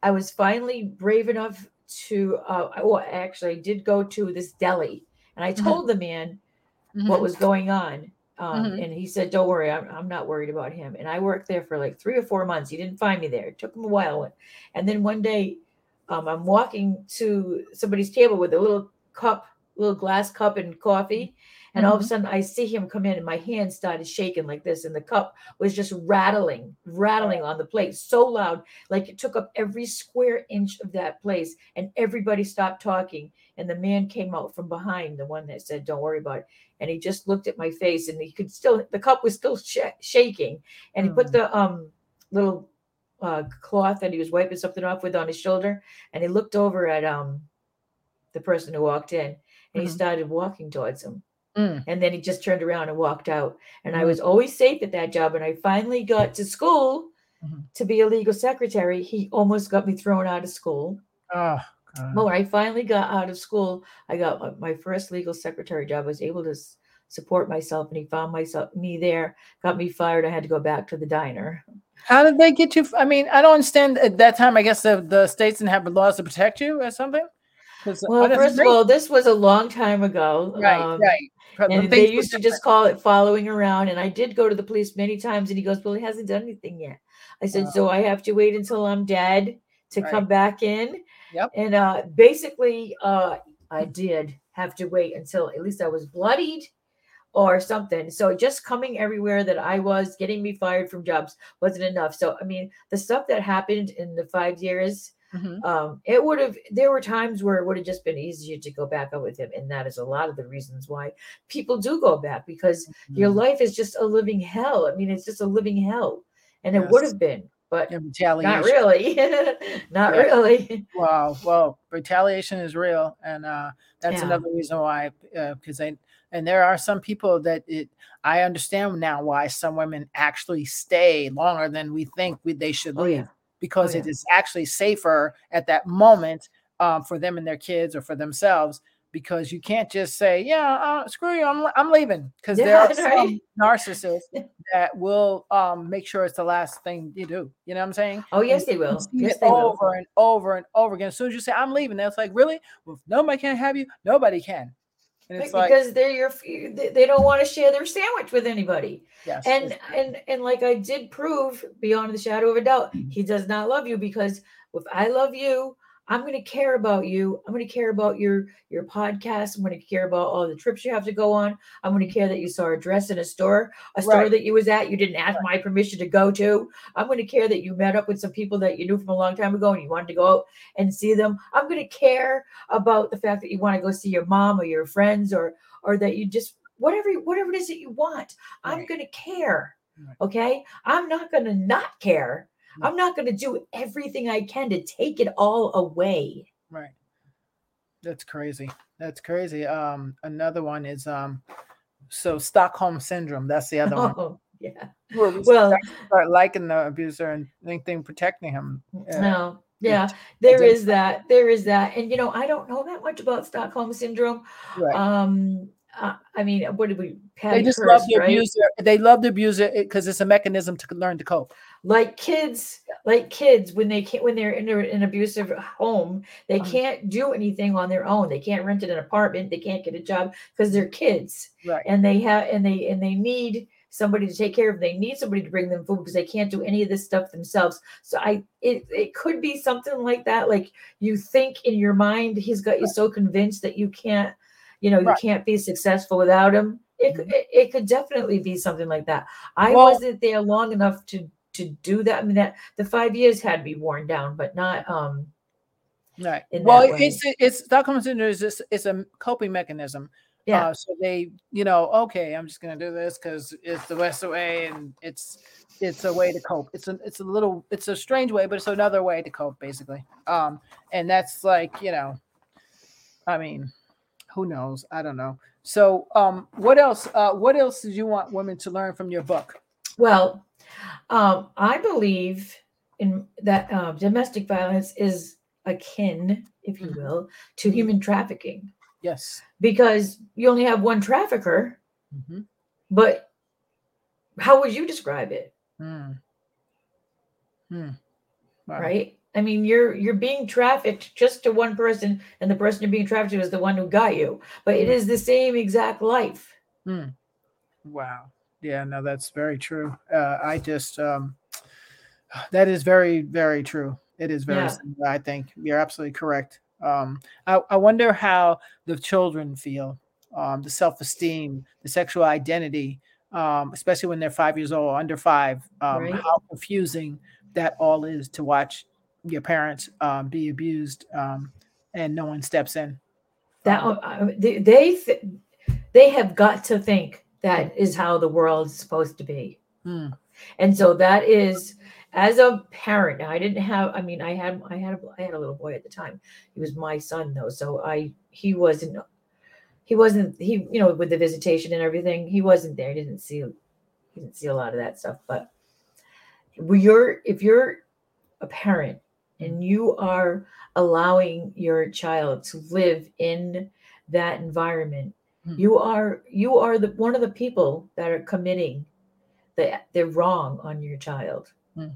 S3: I was finally brave enough to. Uh, well, actually, I did go to this deli, and I
S1: Mhm.
S3: told the man what
S1: Mhm.
S3: was going on. Um,
S1: Mhm.
S3: And he said, "Don't worry, I'm, I'm not worried about him." And I worked there for like three or four months. He didn't find me there. It took him a while. And then one day, um, I'm walking to somebody's table with a little cup, little glass cup and coffee, and all of a
S1: Mhm.
S3: sudden I see him come in, and my hand started shaking like this, and the cup was just rattling, rattling on the plate so loud, like it took up every square inch of that place, and everybody stopped talking. And the man came out from behind, the one that said, "Don't worry about it." and he just looked at my face and he could still the cup was still sh- shaking and he put
S1: Mm.
S3: the um little uh cloth that he was wiping something off with on his shoulder and he looked over at um the person who walked in and he
S1: Mhm.
S3: started walking towards him
S1: Mm.
S3: and then he just turned around and walked out and i
S1: Mhm.
S3: was always safe at that job and i finally got to school
S1: Mhm.
S3: to be a legal secretary he almost got me thrown out of school
S1: Oh, God.
S3: but when I finally got out of school, I got my- my first legal secretary job. I was able to support myself, and he found myself me there, got me fired. I had to go back to the diner.
S1: How did they get you? I mean, I don't understand. At that time, I guess the, the states didn't have laws to protect you or something.
S3: Well,
S1: oh,
S3: first
S1: great.
S3: of all, this was a long time ago.
S1: right,
S3: um,
S1: right. But
S3: And they used to
S1: different.
S3: just call it following around. And I did go to the police many times, and he goes, "Well, he hasn't done anything yet." I said,
S1: Wow.
S3: "So I have to wait until I'm dead to
S1: Right.
S3: come back in."
S1: Yep.
S3: And uh, basically, uh, I did have to wait until at least I was bloodied or something. So just coming everywhere that I was, getting me fired from jobs wasn't enough. So I mean, the stuff that happened in the five years,
S1: Mhm.
S3: um, it would have. There were times where it would have just been easier to go back up with him, and that is a lot of the reasons why people do go back because your
S1: Mhm.
S3: life is just a living hell. I mean, it's just a living hell, and it would have been, but not really, not
S1: Yeah.
S3: really.
S1: Wow. Well, retaliation is real, and uh, that's
S3: Yeah.
S1: another reason why, because they and there are some people that it i understand now why some women actually stay longer than we think we, they should
S3: Oh, yeah.
S1: Because
S3: Oh, yeah.
S1: is actually safer at that moment um, for them and their kids or for themselves because you can't just say yeah uh, screw you i'm, I'm leaving because there
S3: Yeah,
S1: are some
S3: right.
S1: narcissists that will um, make sure it's the last thing you do you know what i'm saying
S3: Oh, yes, they will. Yes,
S1: it
S3: they will.
S1: over and over and over again as soon as you say i'm leaving that's like really well if nobody can have you nobody can and it's like
S3: because they're your they they don't want to share their sandwich with anybody.
S1: Yes
S3: and and and like i did prove beyond the shadow of a doubt mm. he does not love you because if i love you i'm going to care about you. I'm going to care about your your podcast. I'm going to care about all the trips you have to go on. I'm going to care that you saw a dress in a store a store that you was at you didn't ask my permission to go to. I'm going to care that you met up with some people that you knew from a long time ago and you wanted to go out and see them. I'm going to care about the fact that you want to go see your mom or your friends or or that you just whatever whatever it is that you want. I'm going to care
S1: Right.
S3: okay? I'm not going to not care
S1: Right.
S3: I'm not going to do everything i can to take it all away
S1: Right. That's crazy. That's crazy. Um, another one is um, so Stockholm syndrome. That's the other one.
S3: oh yeah
S1: Where we
S3: well
S1: start liking the abuser and thinking protecting him. Uh,
S3: no yeah there is that there is that and you know i don't know that much about stockholm syndrome
S1: right.
S3: um uh, i mean what did we
S1: they
S3: Patty
S1: just love the
S3: right?
S1: abuser. They love the abuser because it's a mechanism to learn to cope.
S3: Like kids like kids when they can't when they're in a- an abusive home they
S1: Uh-huh.
S3: can't do anything on their own they can't rent an apartment they can't get a job because they're kids
S1: Right.
S3: and they have and they and they need somebody to take care of them. they need somebody to bring them food because they can't do any of this stuff themselves so i it, it could be something like that like you think in your mind he's got you so convinced that you can't you know you
S1: Right. Mm-hmm.
S3: can't be successful without him it, could it, it could definitely be something like that i
S1: Well-
S3: wasn't there long enough to to do that i mean that the five years had to be worn down but not um
S1: Right. Well, it's it's Stockholm syndrome is just it's a coping mechanism.
S3: yeah
S1: Uh, so they, you know, okay, I'm just gonna do this because it's the best way, and it's it's a way to cope. It's a it's a little it's a strange way, but it's another way to cope, basically. Um, and that's like you know, I mean, who knows? I don't know. So, um, what else? Uh, what else did you want women to learn from your book?
S3: Well, um, I believe in that uh, domestic violence is akin, if you
S1: Mhm.
S3: will, to human trafficking
S1: Yes.
S3: because you only have one trafficker,
S1: Mhm.
S3: but how would you describe it?
S1: Mm. Hmm. Wow.
S3: Right? I mean, you're you're being trafficked just to one person, and the person you're being trafficked to is the one who got you. But it
S1: Mhm.
S3: is the same exact life.
S1: Wow. Yeah, no, that's very true. Uh, I just, um, that is very, very true. It is very,
S3: Yeah.
S1: similar, I think you're absolutely correct. Um, I, I wonder how the children feel, um, the self esteem, the sexual identity, um, especially when they're five years old, under five, um,
S3: Right.
S1: how confusing that all is to watch your parents um, be abused um, and no one steps in.
S3: That uh, they they, th- they have got to think that is how the world's supposed to be.
S1: mm,
S3: And so that is as a parent. I didn't have. I mean, I had I had a, I had a little boy at the time. He was my son though, so I he wasn't he wasn't he you know with the visitation and everything he wasn't there. He didn't see he didn't see a lot of that stuff. But you're if you're a parent and you are allowing your child to live in that environment. You are you are the one of the people that are committing the the wrong on your child.
S1: Mm,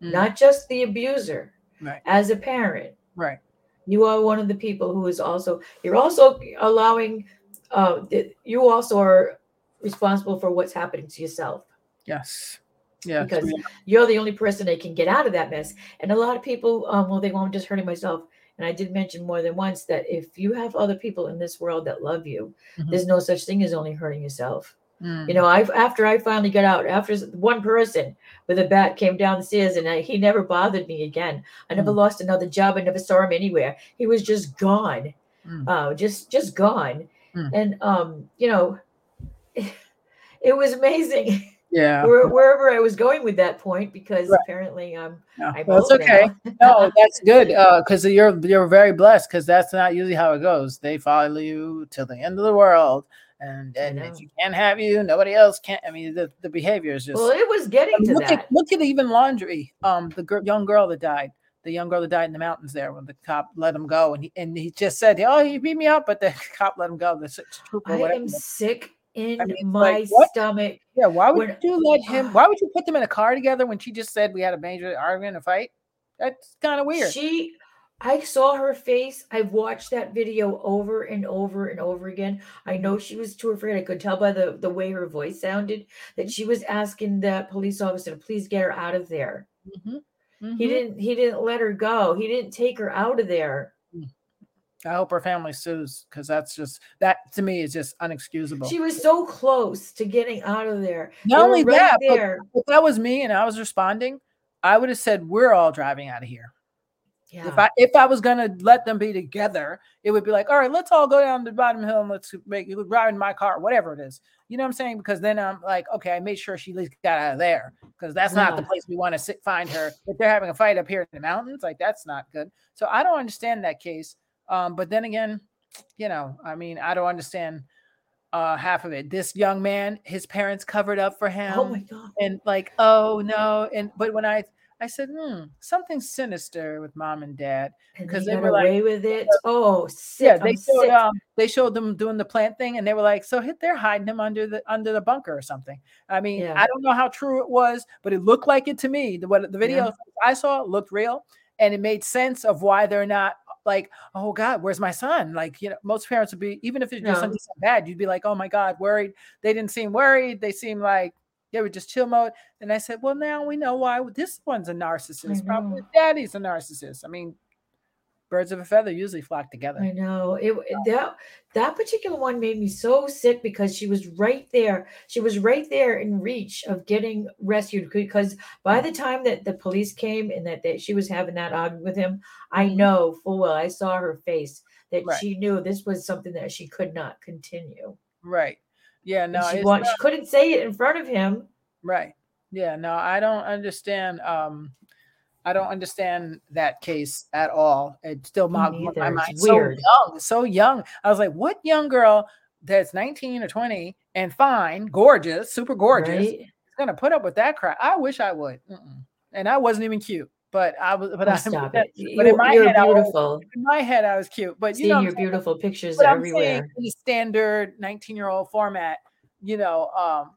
S3: not just the abuser.
S1: Right,
S3: as a parent.
S1: Right,
S3: you are one of the people who is also you're also allowing uh you also are responsible for what's happening to yourself.
S1: Yes, yeah
S3: because
S1: we-
S3: you're the only person that can get out of that mess. And a lot of people, um, well, they won't just hurting myself. And I did mention more than once that if you have other people in this world that love you,
S1: Mhm.
S3: there's no such thing as only hurting yourself.
S1: mm,
S3: You know, I after I finally got out, after one person with a bat came downstairs, and I, he never bothered me again. I never
S1: Mm.
S3: lost another job. I never saw him anywhere. He was just gone,
S1: Mm.
S3: uh, just just gone.
S1: Mm.
S3: And um, you know, it was amazing.
S1: yeah.
S3: where, wherever I was going with that point, because
S1: Right.
S3: apparently um,
S1: No,
S3: I'm
S1: that's okay. No, that's good because you're you're very blessed because that's not usually how it goes. They follow you till the end of the world, and and if you can't have you, nobody else can't. I mean, the, the behavior is just.
S3: Well, it was getting
S1: I mean,
S3: to
S1: look
S3: that.
S1: at look at even Laundrie. Um, the gir- young girl that died, the young girl that died in the mountains there when the cop let him go, and he and he just said, "Oh, he beat me up," but the cop let him go. The trooper,
S3: I
S1: whatever.
S3: am sick in
S1: I mean,
S3: my
S1: like,
S3: stomach.
S1: Yeah, why would
S3: when-
S1: you let him? Why would you put them in a car together when she just said we had a major argument, a fight? That's kind of weird.
S3: She, I saw her face. I've watched that video over and over and over again. I know she was too afraid. I could tell by the the way her voice sounded that she was asking that police officer to please get her out of there.
S1: Mhm,
S3: He
S1: mhm.
S3: didn't. He didn't let her go. He didn't take her out of there.
S1: I hope her family sues because that's just that to me is just unexcusable.
S3: She was so close to getting out of there.
S1: Not only
S3: right
S1: that, but
S3: there.
S1: if that was me and I was responding, I would have said we're all driving out of here.
S3: Yeah.
S1: If I if I was gonna let them be together, it would be like, all right, let's all go down the bottom hill and let's make you ride in my car, whatever it is. You know what I'm saying? Because then I'm like, okay, I made sure she at least got out of there because that's not the place we want to sit, find her. If they're having a fight up here in the mountains, like that's not good. So I don't understand that case. Um, but then again, you know, I mean, I don't understand uh half of it. This young man, his parents covered up for him
S3: oh my god.
S1: and like oh no and but when i i said hmm something sinister with mom and dad because
S3: they
S1: they were like-
S3: away with it. Oh, sick.
S1: yeah they
S3: I'm
S1: showed
S3: sick.
S1: um they showed them doing the plant thing and they were like so hit they're hiding him under the under the bunker or something i mean
S3: Yeah.
S1: i don't know how true it was but it looked like it to me the what the video i saw looked real and it made sense of why they're not like oh god where's my son like you know most parents would be even if it's just
S3: No.
S1: something so bad you'd be like oh my god worried they didn't seem worried they seemed like they were just chill mode and i said well now we know why this one's a narcissist probably
S3: know.
S1: his daddy's a narcissist i mean birds of a feather usually flock together
S3: I know it that that particular one made me so sick because she was right there. She was right there in reach of getting rescued because by the time that the police came and that they, she was having that argument with him, I
S1: Mhm.
S3: know full well. I saw her face that
S1: Right.
S3: she knew this was something that she could not continue.
S1: right yeah
S3: And
S1: no
S3: she want,
S1: not-
S3: she couldn't say it in front of him.
S1: Right. Yeah. No, I don't understand. Um, I don't understand that case at all. It still my
S3: neither.
S1: mind.
S3: It's
S1: So
S3: weird.
S1: young, so young. I was like, what young girl that's 19 or 20 and fine, gorgeous, super gorgeous,
S3: Right?
S1: is gonna put up with that crap? I wish I would. Mm-mm. And I wasn't even cute, but I was. But
S3: Oh,
S1: I
S3: stop
S1: but
S3: it. You,
S1: but in my
S3: you're
S1: I was-
S3: beautiful.
S1: in my head, I was cute. But you
S3: Seeing
S1: know,
S3: your beautiful pictures everywhere.
S1: the standard 19 year old format. You know, um,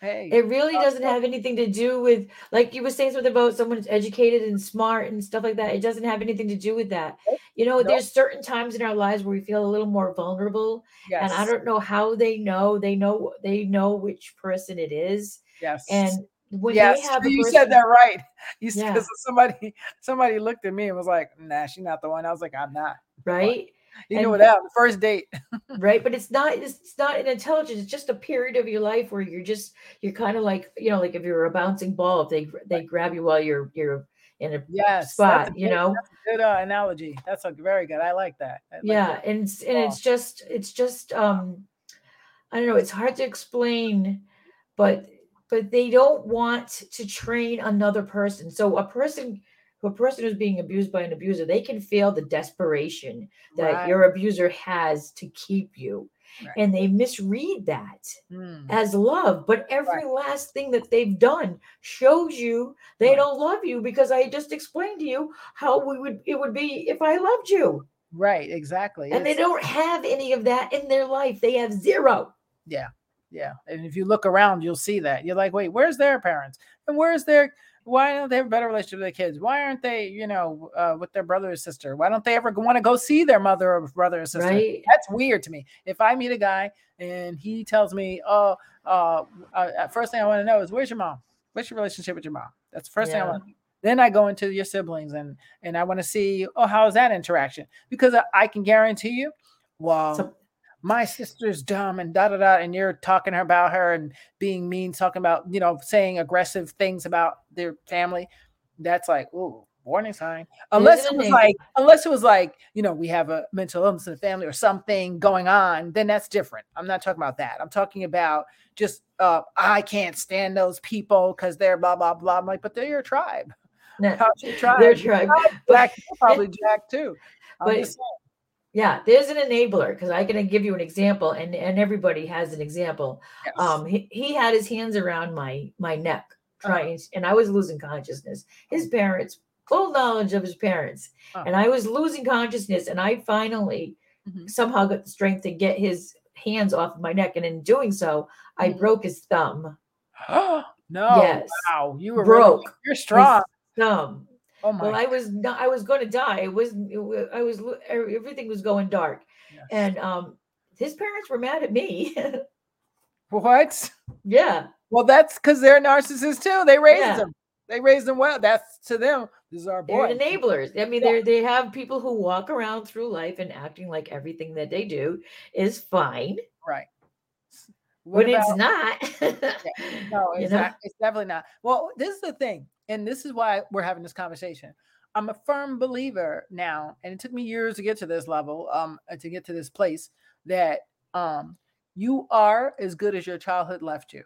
S1: hey,
S3: It really
S1: Uh,
S3: doesn't have anything to do with, like you were saying something about someone's educated and smart and stuff like that. It doesn't have anything to do with that. You know,
S1: Nope.
S3: there's certain times in our lives where we feel a little more vulnerable,
S1: yes,
S3: and I don't know how they know. They know they know which person it is,
S1: yes,
S3: and when
S1: yes,
S3: they have
S1: you
S3: person,
S1: said that right. You
S3: Yeah.
S1: somebody somebody looked at me and was like, "Nah, she's not the one." I was like, "I'm not."
S3: right,
S1: You
S3: And-
S1: it out first date.
S3: right, but it's not. It's, not an intelligence. It's just a period of your life where you're just you're kind of like you know, like if you're a bouncing ball, if they they grab you while you're you're in a
S1: Yes,
S3: spot,
S1: a
S3: you
S1: good-
S3: know.
S1: that's a good uh, analogy. That's a very good. I like that. I like
S3: yeah
S1: that.
S3: and it's, and it's just it's just um i don't know it's hard to explain but but they don't want to train another person so a person a person who's being abused by an abuser they can feel the desperation that
S1: Right.
S3: your abuser has to keep you
S1: Right.
S3: and they misread that
S1: Hmm.
S3: as love but every last thing that they've done shows you they
S1: Right.
S3: don't love you because i just explained to you how we would it would be if i loved you
S1: Right. Exactly.
S3: and they don't have any of that in their life. They have zero.
S1: Yeah. Yeah. And if you look around, you'll see that. You're like, wait, where's their parents? And where's their why don't they have a better relationship with their kids? Why aren't they, you know, uh, with their brother or sister? Why don't they ever want to go see their mother or brother or sister?
S3: Right?
S1: That's weird to me. If I meet a guy and he tells me, "Oh, uh, uh first thing I want to know is where's your mom? What's your relationship with your mom?" That's the first thing I
S3: Yeah.
S1: want. Then I go into your siblings and and I want to see, oh, how is that interaction? Because I, I can guarantee you, well,
S3: So-
S1: my sister's dumb and da da da, and you're talking about her and being mean, talking about you know saying aggressive things about their family. That's like, ooh, warning sign. Unless it was like, unless it was like, you know, we have a mental illness in the family or something going on, then that's different. I'm not talking about that. I'm talking about just uh, I can't stand those people because they're blah blah blah. I'm like, but they're your tribe.
S3: No,
S1: How's your tribe?
S3: Their
S1: Your
S3: tribe. But-
S1: probably Jack too. I'm
S3: but-. Yeah, there's an enabler because I can give you an example, and and everybody has an example.
S1: Yes.
S3: Um, he, he had his hands around my my neck,
S1: Uh-huh.
S3: trying, and I was losing consciousness. His parents, full knowledge of his parents,
S1: Oh.
S3: and I was losing consciousness, and I finally
S1: Mhm.
S3: somehow got the strength to get his hands off of my neck, and in doing so, I
S1: Mhm.
S3: broke his thumb.
S1: Oh, no.
S3: Yes.
S1: Wow. You were really-
S3: Broke.
S1: you're strong.
S3: Thumb.
S1: Oh my.
S3: Well, I was not, I was going to die. It was I was e- everything was going dark,
S1: Yes.
S3: and um, his parents were mad at me.
S1: what?
S3: yeah,
S1: Well, that's because they're narcissists too. They raised
S3: Yeah.
S1: them. They raised them well. That's to them. This is our
S3: they're
S1: boy.
S3: enablers. I mean,
S1: Yeah.
S3: they they have people who walk around through life and acting like everything that they do is fine
S1: Right. What
S3: when
S1: about-
S3: it's not.
S1: No,
S3: you
S1: it's,
S3: know?
S1: not, it's definitely not. Well, this is the thing, and this is why we're having this conversation. I'm a firm believer now, and it took me years to get to this level, um, uh, to get to this place that um, you are as good as your childhood left you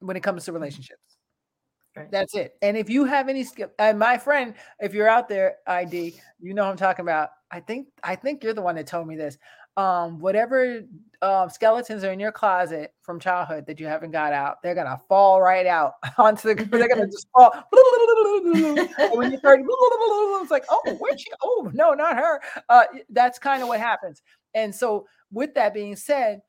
S1: when it comes to relationships.
S3: Right.
S1: That's it. And if you have any skill, and my friend, if you're out there, ID, you know I'm talking about. I think I think you're the one that told me this. Um, whatever um, skeletons are in your closet from childhood that you haven't got out, they're gonna fall right out onto the. They're gonna just fall. and when you start, it's like, oh, where'd she? Oh, no, not her. Uh, that's kind of what happens. And so, with that being said,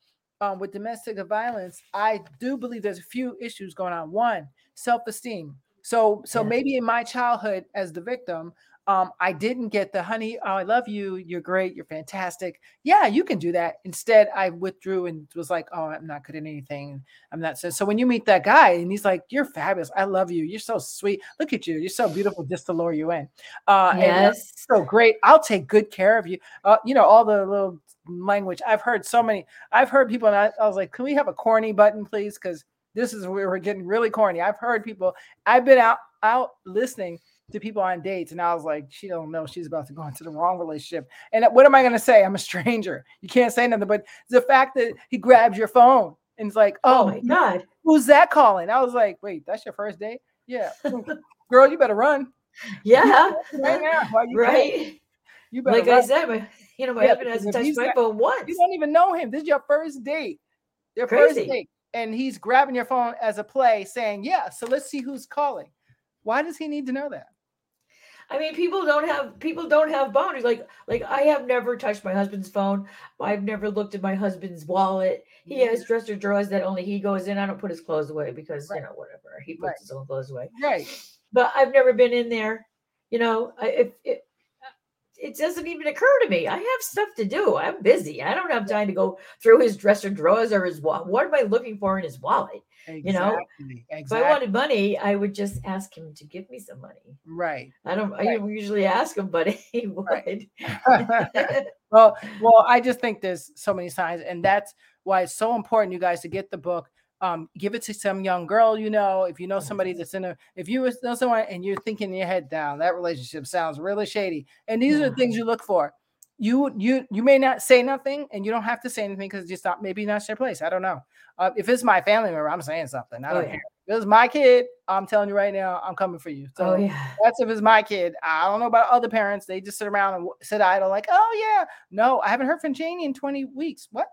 S1: um, with domestic violence, I do believe there's a few issues going on. One, self-esteem. So, so
S3: Yeah.
S1: maybe in my childhood as the victim, um, I didn't get the honey. Oh, I love you. You're great. You're fantastic. Yeah, you can do that. Instead, I withdrew and was like, oh, I'm not good at anything. I'm not so. So when you meet that guy and he's like, you're fabulous. I love you. You're so sweet. Look at you. You're so beautiful. Just to lure you in. Uh,
S3: yes,
S1: so great. I'll take good care of you. Uh, you know, all the little language. I've heard so many. I've heard people, and I, I was like, can we have a corny button, please? Because this is where we're getting really corny. I've heard people. I've been out out listening to people on dates, and I was like, she don't know she's about to go into the wrong relationship. And uh, what am I going to say? I'm a stranger. You can't say nothing. But the fact that he grabs your phone and it's like,
S3: oh
S1: oh,
S3: my god,
S1: who's that calling? I was like, wait, that's your first date? Yeah, girl, you better run
S3: yeah,
S1: right now. You
S3: right.
S1: You better
S3: Like
S1: run.
S3: I said, you know my
S1: Yeah,
S3: husband hasn't touched my phone once.
S1: You don't even know him. This is your first date. Your first date. And he's grabbing your phone as a play saying, Yeah, so let's see who's calling. Why does he need to know that?
S3: I mean, people don't have people don't have boundaries. Like like I have never touched my husband's phone. I've never looked at my husband's wallet. He mm-hmm. has dresser drawers that only he goes in. I don't put his clothes away because
S1: Right.
S3: you know whatever he puts
S1: Right.
S3: his own clothes away.
S1: Right.
S3: But I've never been in there. You know, I, if it uh, it doesn't even occur to me. I have stuff to do. I'm busy. I don't have time to go through his dresser drawers or his wallet. What am I looking for in his wallet?
S1: Exactly.
S3: know,
S1: exactly.
S3: If I wanted money, I would just ask him to give me some money.
S1: right.
S3: I don't. I don't usually ask him, but he would.
S1: Right. well, well, I just think there's so many signs, and that's why it's so important, you guys, to get the book. Um, give it to some young girl you know. If you know somebody that's in a, if you know someone and you're thinking in your head down, that relationship sounds really shady. And these are the things you look for. You you you may not say nothing, and you don't have to say anything because just not maybe not your place. I don't know. Uh, if it's my family member, I'm saying something. I
S3: Oh,
S1: don't
S3: yeah.
S1: care. If it's my kid, I'm telling you right now, I'm coming for you. So
S3: oh yeah.
S1: that's if it's my kid. I don't know about other parents. They just sit around and sit idle, like, oh yeah, no, I haven't heard from Janie in 20 weeks. What?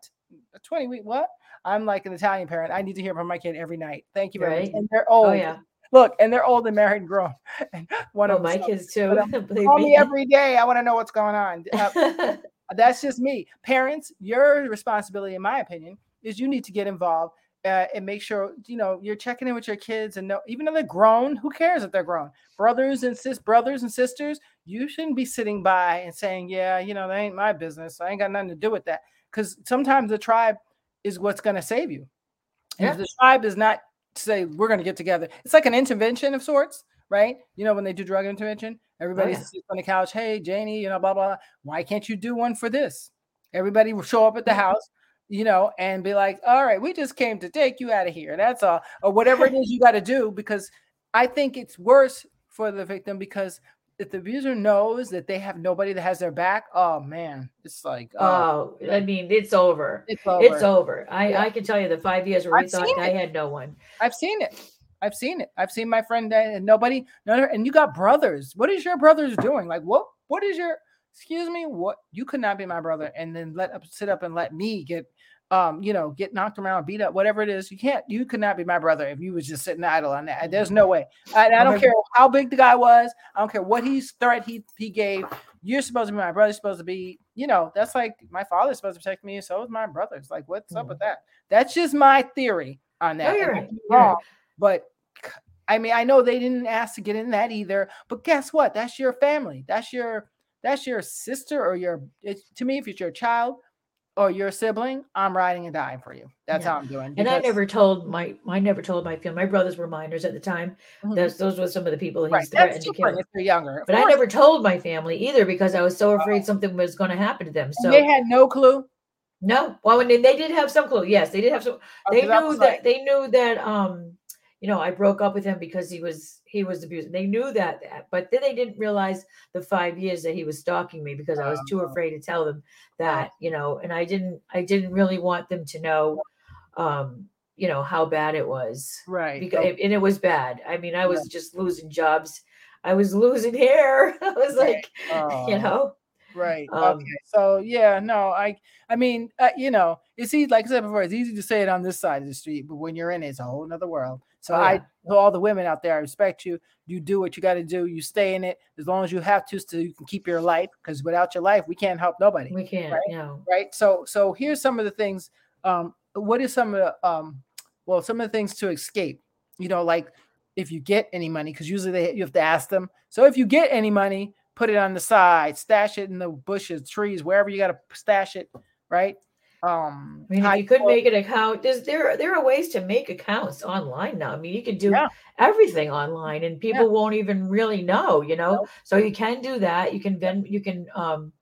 S1: 20 week? What? I'm like an Italian parent. I need to hear from my kid every night. Thank you very
S3: Right.
S1: much. And they're old.
S3: Oh yeah.
S1: Look, and they're old and married and grown. And one
S3: Oh,
S1: of
S3: my
S1: them
S3: kids too.
S1: Call me every day. I want to know what's going on. Uh, that's just me. Parents, your responsibility, in my opinion, is you need to get involved uh, and make sure you know you're checking in with your kids and know even though they're grown, who cares if they're grown? Brothers and sis, brothers and sisters, you shouldn't be sitting by and saying, "Yeah, you know, that ain't my business. I ain't got nothing to do with that." Because sometimes the tribe is what's going to save you. And if the tribe is not say we're going to get together, it's like an intervention of sorts, right? You know, when they do drug intervention, oh, everybody
S3: yeah.
S1: sits on the couch. Hey, Janie, you know, blah blah. blah. Why can't you do one for this? Everybody will show up at the
S3: mm-hmm.
S1: house, you know, and be like, "All right, we just came to take you out of here." That's all, or whatever it is you got to do. Because I think it's worse for the victim because if the abuser knows that they have nobody that has their back, oh man, it's like, oh,
S3: Oh, I mean, it's over.
S1: it's over.
S3: It's over. I,
S1: Yeah.
S3: I can tell you the five years where we
S1: I've
S3: thought I had no one.
S1: I've seen it. I've seen it. I've seen my friend and nobody, none and you got brothers. What is your brothers doing? Like what? What is your excuse me, what you could not be my brother, and then let up sit up and let me get um, you know, get knocked around, beat up, whatever it is. You can't, you could not be my brother if you was just sitting idle on that. There's no way. I, I don't care how big the guy was. I don't care what he's threat he he gave. You're supposed to be my brother. Supposed to be, you know, that's like my father's supposed to protect me, so is my brother's. Like, what's up with that? That's just my theory on that.
S3: No, you're right.
S1: I'm
S3: You're right.
S1: wrong, But I mean, I know they didn't ask to get in that either. But guess what? That's your family. That's your that's your sister or your. It's, to me, if it's your child or your sibling, I'm riding and dying for you. That's
S3: Yeah.
S1: how I'm doing.
S3: And I never told my I never told my family. My brothers were minors at the time.
S1: Mhm.
S3: Those those were some of the people he's
S1: right.
S3: threatened
S1: That's
S3: to kill.
S1: if they're younger.
S3: But I never told my family either because I was so afraid something was going to happen to them.
S1: And
S3: So
S1: they had no clue.
S3: no, well, when they, they did have some clue. Yes, they did have some. They knew that
S1: like,
S3: they knew that um, you know, I broke up with him because he was he was abusing. They knew that, that, but then they didn't realize the five years that he was stalking me because I was too
S1: Oh.
S3: afraid to tell them that, you know, and I didn't I didn't really want them to know, um, you know, how bad it was
S1: right.
S3: because
S1: okay,
S3: and it was bad. I mean, I was just losing jobs. I was losing hair. I was
S1: Right.
S3: like,
S1: oh,
S3: you know,
S1: Right.
S3: um,
S1: okay. So yeah, no, I I mean, uh, you know, it's easy, like I said before, it's easy to say it on this side of the street, but when you're in it, it's a whole nother world. So
S3: Oh,
S1: I
S3: yeah.
S1: to all the women out there, I respect you. You do what you got to do. You stay in it as long as you have to, so you can keep your life. Because without your life, we can't help nobody.
S3: we can't,
S1: Right.
S3: know.
S1: right so so here's some of the things um what is some of the um well some of the things to escape you know like if you get any money because usually they you have to ask them so if you get any money put it on the side stash it in the bushes trees wherever you got to stash it right um
S3: I mean, if you could make an account, there's there there are ways to make accounts online now. I mean, you can do
S1: Yeah.
S3: everything online, and people won't even really know, you know. So you can do that. You can then you can um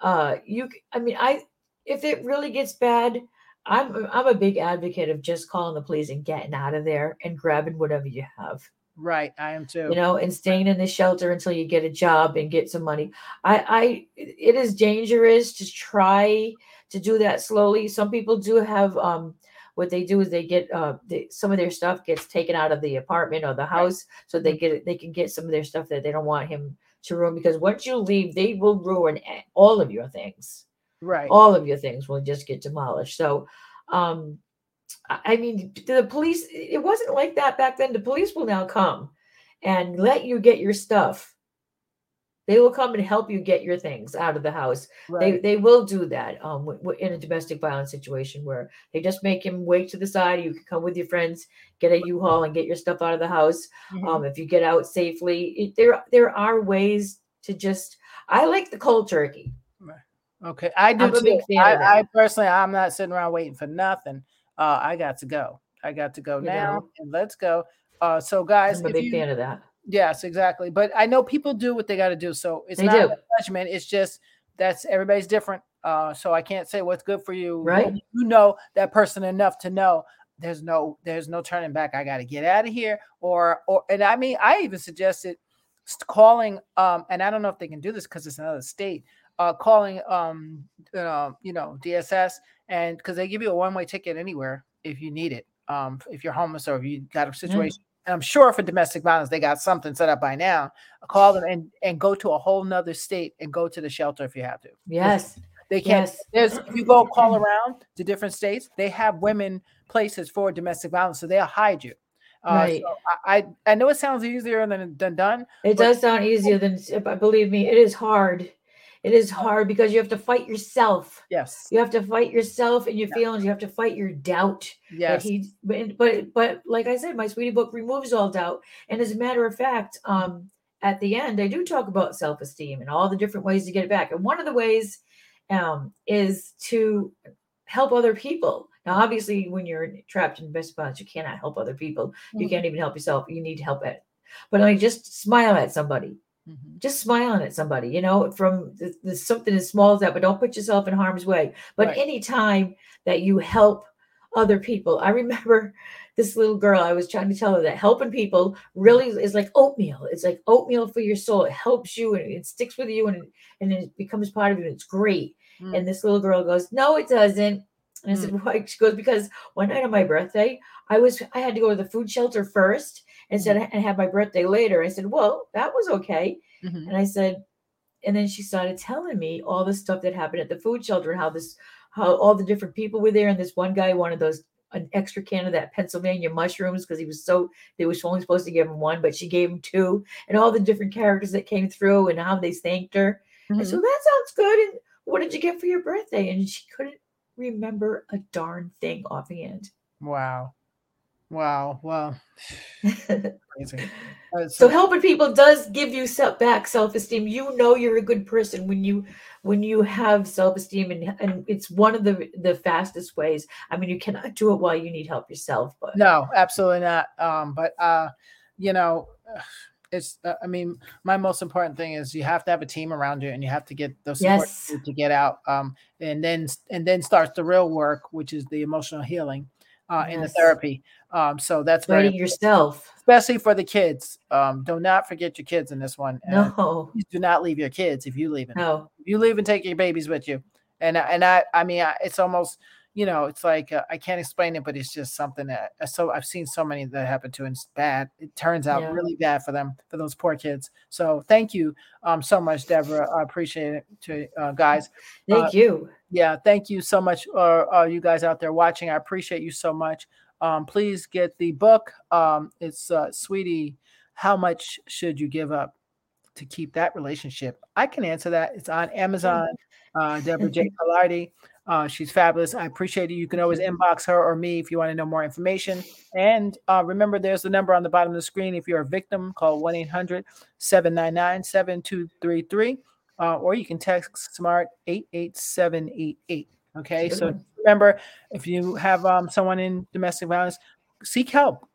S3: uh you. i mean, I if it really gets bad, I'm I'm a big advocate of just calling the police and getting out of there and grabbing whatever you have.
S1: right i am too
S3: you know, and staying in the shelter until you get a job and get some money. I, I, it is dangerous to try to do that slowly. Some people do have, um, what they do is they get, uh, they, some of their stuff gets taken out of the apartment or the house, so they get, they can get some of their stuff that they don't want him to ruin. Because once you leave, they will ruin all of your things.
S1: right
S3: All of your things will just get demolished. So, um, I I mean, the police, it wasn't like that back then. The police will now come and let you get your stuff. They will come and help you get your things out of the house. They
S1: right
S3: they will do that um w- w- in a domestic violence situation where they just make him wait to the side. You can come with your friends, get a U-Haul, and get your stuff out of the house.
S1: Mhm.
S3: Um, if you get out safely, it, there there are ways to just. I like the cold turkey.
S1: okay i do
S3: I'm a big
S1: too. I, I personally i'm not sitting around waiting for nothing uh i got to go i got to go
S3: You
S1: now
S3: know.
S1: and let's go uh so guys
S3: I'm a big
S1: you,
S3: fan of that.
S1: Yes, exactly. But I know people do what they got to do. So it's
S3: They
S1: not
S3: do.
S1: a judgment. It's just that's everybody's different. Uh, so I can't say what's good for you.
S3: Right.
S1: You know that person enough to know there's no there's no turning back. I got to get out of here. Or or and I mean I even suggested calling um and I don't know if they can do this because it's another state. Uh, calling um uh, you know DSS and because they give you a one way ticket anywhere if you need it. Um, if you're homeless or if you got a situation. And I'm sure for domestic violence, they got something set up by now. Call them and and go to a whole nother state and go to the shelter if you have to.
S3: Yes.
S1: They can't.
S3: Yes.
S1: There's if you go call around to different states, they have women places for domestic violence, so they'll hide you. Uh,
S3: Right.
S1: so I, I I know it sounds easier than than done.
S3: It does sound easier than, but believe me, it is hard. It is hard because you have to fight yourself.
S1: Yes.
S3: You have to fight yourself and your feelings. You have to fight your doubt. that
S1: Yes.
S3: he but but but like I said, my sweetie book removes all doubt. And as a matter of fact, um, at the end, I do talk about self-esteem and all the different ways to get it back. And one of the ways um is to help other people. Now, obviously, when you're trapped in domestic violence, you cannot help other people. You
S1: Mhm.
S3: can't even help yourself. You need help at but like just smile at somebody
S1: Mhm.
S3: just smiling at somebody, you know, from the, the something as small as that, but don't put yourself in harm's way. But
S1: Right.
S3: any time that you help other people, I remember this little girl, I was trying to tell her that helping people really is like oatmeal. It's like oatmeal for your soul. It helps you and it sticks with you and it, and it becomes part of you. It's great.
S1: Mm.
S3: And this little girl goes, No, it doesn't. And I said, Why? She goes, Because one night on my birthday, I was I had to go to the food shelter first and said and have my birthday later. I said, Well, that was okay.
S1: Mhm.
S3: And I said, and then she started telling me all the stuff that happened at the food shelter and how this how all the different people were there and this one guy wanted those an extra can of that Pennsylvania mushrooms because he was so they was only supposed to give him one, but she gave him two, and all the different characters that came through and how they thanked her. And so
S1: Mhm.
S3: that sounds good. And what did you get for your birthday? And she couldn't remember a darn thing offhand.
S1: Wow. Wow. Well, crazy. Uh,
S3: so helping people does give you self back self-esteem you know you're a good person when you when you have self-esteem and, and it's one of the the fastest ways i mean you cannot do it while you need help yourself but
S1: No, absolutely not. Um, but uh, you know, it's. Uh, I mean, my most important thing is you have to have a team around you, and you have to get those support
S3: Yes.
S1: to get out. Um, and then and then starts the real work, which is the emotional healing, uh, in the therapy. Um, so that's very
S3: yourself
S1: especially for the kids. Um, do not forget your kids in this one. and
S3: no
S1: do not leave your kids if you leave.
S3: no
S1: If you leave and take your babies with you, and I- and I I mean I, it's almost you know it's like uh, I can't explain it, but it's just something that uh, so I've seen so many that happen to and it's bad. It turns out
S3: Yeah.
S1: really bad for them for those poor kids. So thank you um so much, Deborah. I appreciate it to uh, guys.
S3: thank you
S1: Yeah, thank you so much, uh, uh, you guys out there watching. I appreciate you so much. Um, please get the book. Um, it's uh, Sweetie, how much should you give up to keep that relationship? I can answer that. It's on Amazon. Uh, Deborah J. Collardi. Uh, she's fabulous. I appreciate it. You can always inbox her or me if you want to know more information. And uh, remember, there's the number on the bottom of the screen. If you're a victim, call 1 800 799 7233. Or you can text START 88788. Okay.
S3: Good
S1: So
S3: one.
S1: remember, if you have um, someone in domestic violence, seek help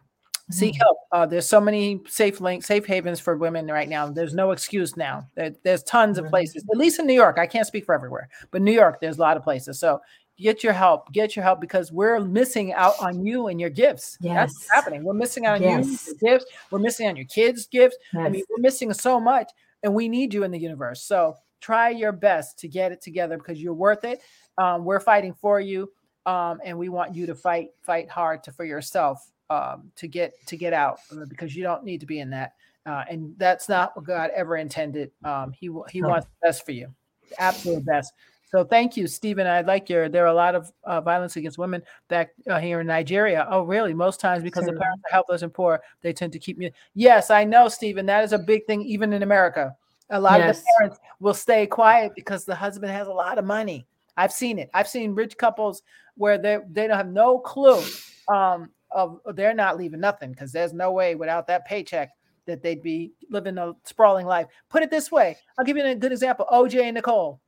S1: seek
S3: Mm.
S1: help. Uh, there's so many safe links, safe havens for women right now. There's no excuse now. There, there's tons of places, at least in New York. I can't speak for everywhere, but New York, there's a lot of places. So get your help, get your help because we're missing out on you and your gifts. That's
S3: Yes.
S1: happening. We're missing out on
S3: Yes.
S1: you, your gifts. We're missing on your kids' gifts. I mean, we're missing so much, and we need you in the universe. So try your best to get it together because you're worth it. Um, we're fighting for you, um, and we want you to fight, fight hard to for yourself um, to get to get out uh, because you don't need to be in that. Uh, and that's not what God ever intended. Um, he He
S3: No.
S1: wants the best for you, the absolute best. So thank you, Stephen. I'd like your. There are a lot of uh, violence against women back uh, here in Nigeria. Oh, really? Most times because the parents are helpless and poor, they tend to keep me. Yes, I know, Stephen. That is a big thing, even in America. A lot of the parents will stay quiet because the husband has a lot of money. I've seen it. I've seen rich couples where they they don't have no clue. Um, of they're not leaving nothing because there's no way without that paycheck that they'd be living a sprawling life. Put it this way, I'll give you a good example. OJ and Nicole.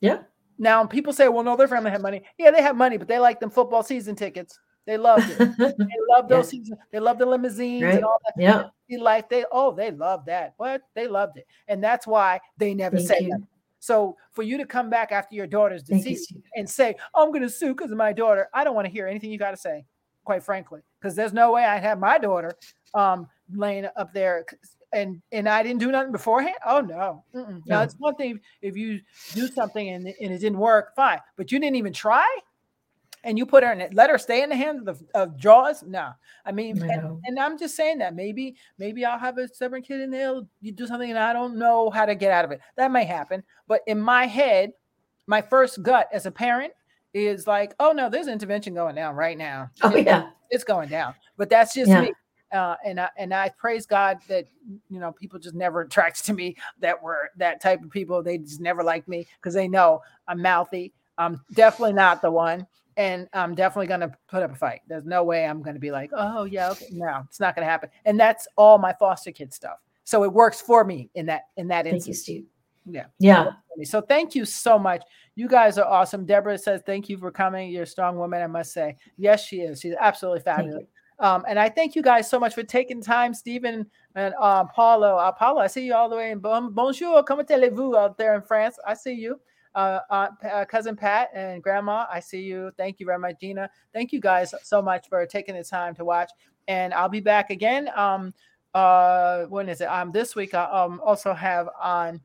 S3: Yeah.
S1: Now people say, well, no, their family had money. Yeah, they have money, but they like them football season tickets. They loved it. They love those seasons. They love the limousines
S3: Right.
S1: and all that
S3: yeah.
S1: life. They oh, they love that. What they loved it, and that's why they never
S3: Thank
S1: say
S3: you.
S1: that. So for you to come back after your daughter's
S3: Thank you,
S1: and say, "I'm going to sue because of my daughter," I don't want to hear anything you got to say, quite frankly, because there's no way I'd have my daughter um, laying up there. And and I didn't do nothing beforehand. Oh no! Mm-mm. Now
S3: No.
S1: it's one thing if you do something and, it- and it didn't work, fine. But you didn't even try, and you put her in it. Let her stay in the hands of, of jaws. No, I mean, and, and I'm just saying that maybe maybe I'll have a stubborn kid and they'll you do something and I don't know how to get out of it. That may happen, but in my head, my first gut as a parent is like, oh no, there's intervention going down right now.
S3: Oh
S1: It-
S3: yeah.
S1: it's going down. But that's just
S3: Yeah.
S1: me. Uh, and I and I praise God that you know people just never attracts to me that were that type of people. They just never like me because they know I'm mouthy. I'm definitely not the one, and I'm definitely gonna put up a fight. There's no way I'm gonna be like, oh yeah, okay. No, it's not gonna happen. And that's all my foster kid stuff. So it works for me in that in that
S3: Thank you,
S1: instance.
S3: Steve.
S1: Yeah.
S3: Yeah.
S1: So thank you so much. You guys are awesome. Deborah says thank you for coming. You're a strong woman, I must say. Yes, she is. She's absolutely fabulous. Um, and I thank you guys so much for taking time, Stephen and uh, Paulo. Uh, Paulo, I see you all the way in bon, Bonjour, comment allez-vous out there in France? I see you. Uh, uh, cousin Pat and Grandma, I see you. Thank you very much, Gina. Thank you guys so much for taking the time to watch. And I'll be back again. Um, uh, when is it? Um, this week I um also have on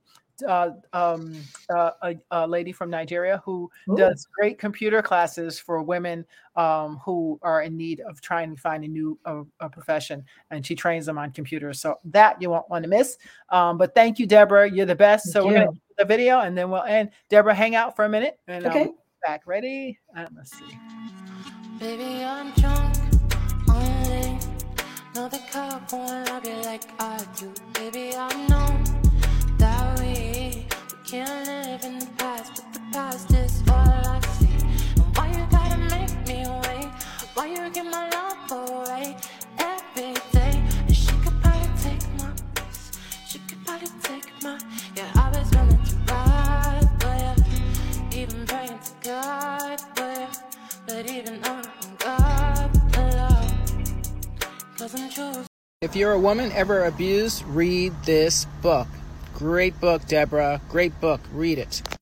S1: uh, um, uh, a, a lady from Nigeria who
S3: Ooh.
S1: does great computer classes for women um, who are in need of trying to find a new uh, a profession, and she trains them on computers. So that you won't want to miss. Um, but thank you, Deborah. You're the best. so
S3: Thank
S1: we're gonna
S3: you.
S1: the video, and then we'll end. Deborah, hang out for a minute, and
S3: Okay.
S1: I'll be back. Ready? Uh, let's see.
S4: Baby, I'm drunk on lean. Know the cup won't love you like I do. Baby, I know that we, we can't live in the past, but the past is all I see. And why you gotta make me wait? Why you give my love away every day? And she could probably take my place. She could probably take my. Yeah, I was running to ride, but yeah, even praying to God, but yeah. But even I'm God alone. Cause I'm choosing.
S1: If you're a woman ever abused, read this book. Great book, Deborah. Great book. Read it.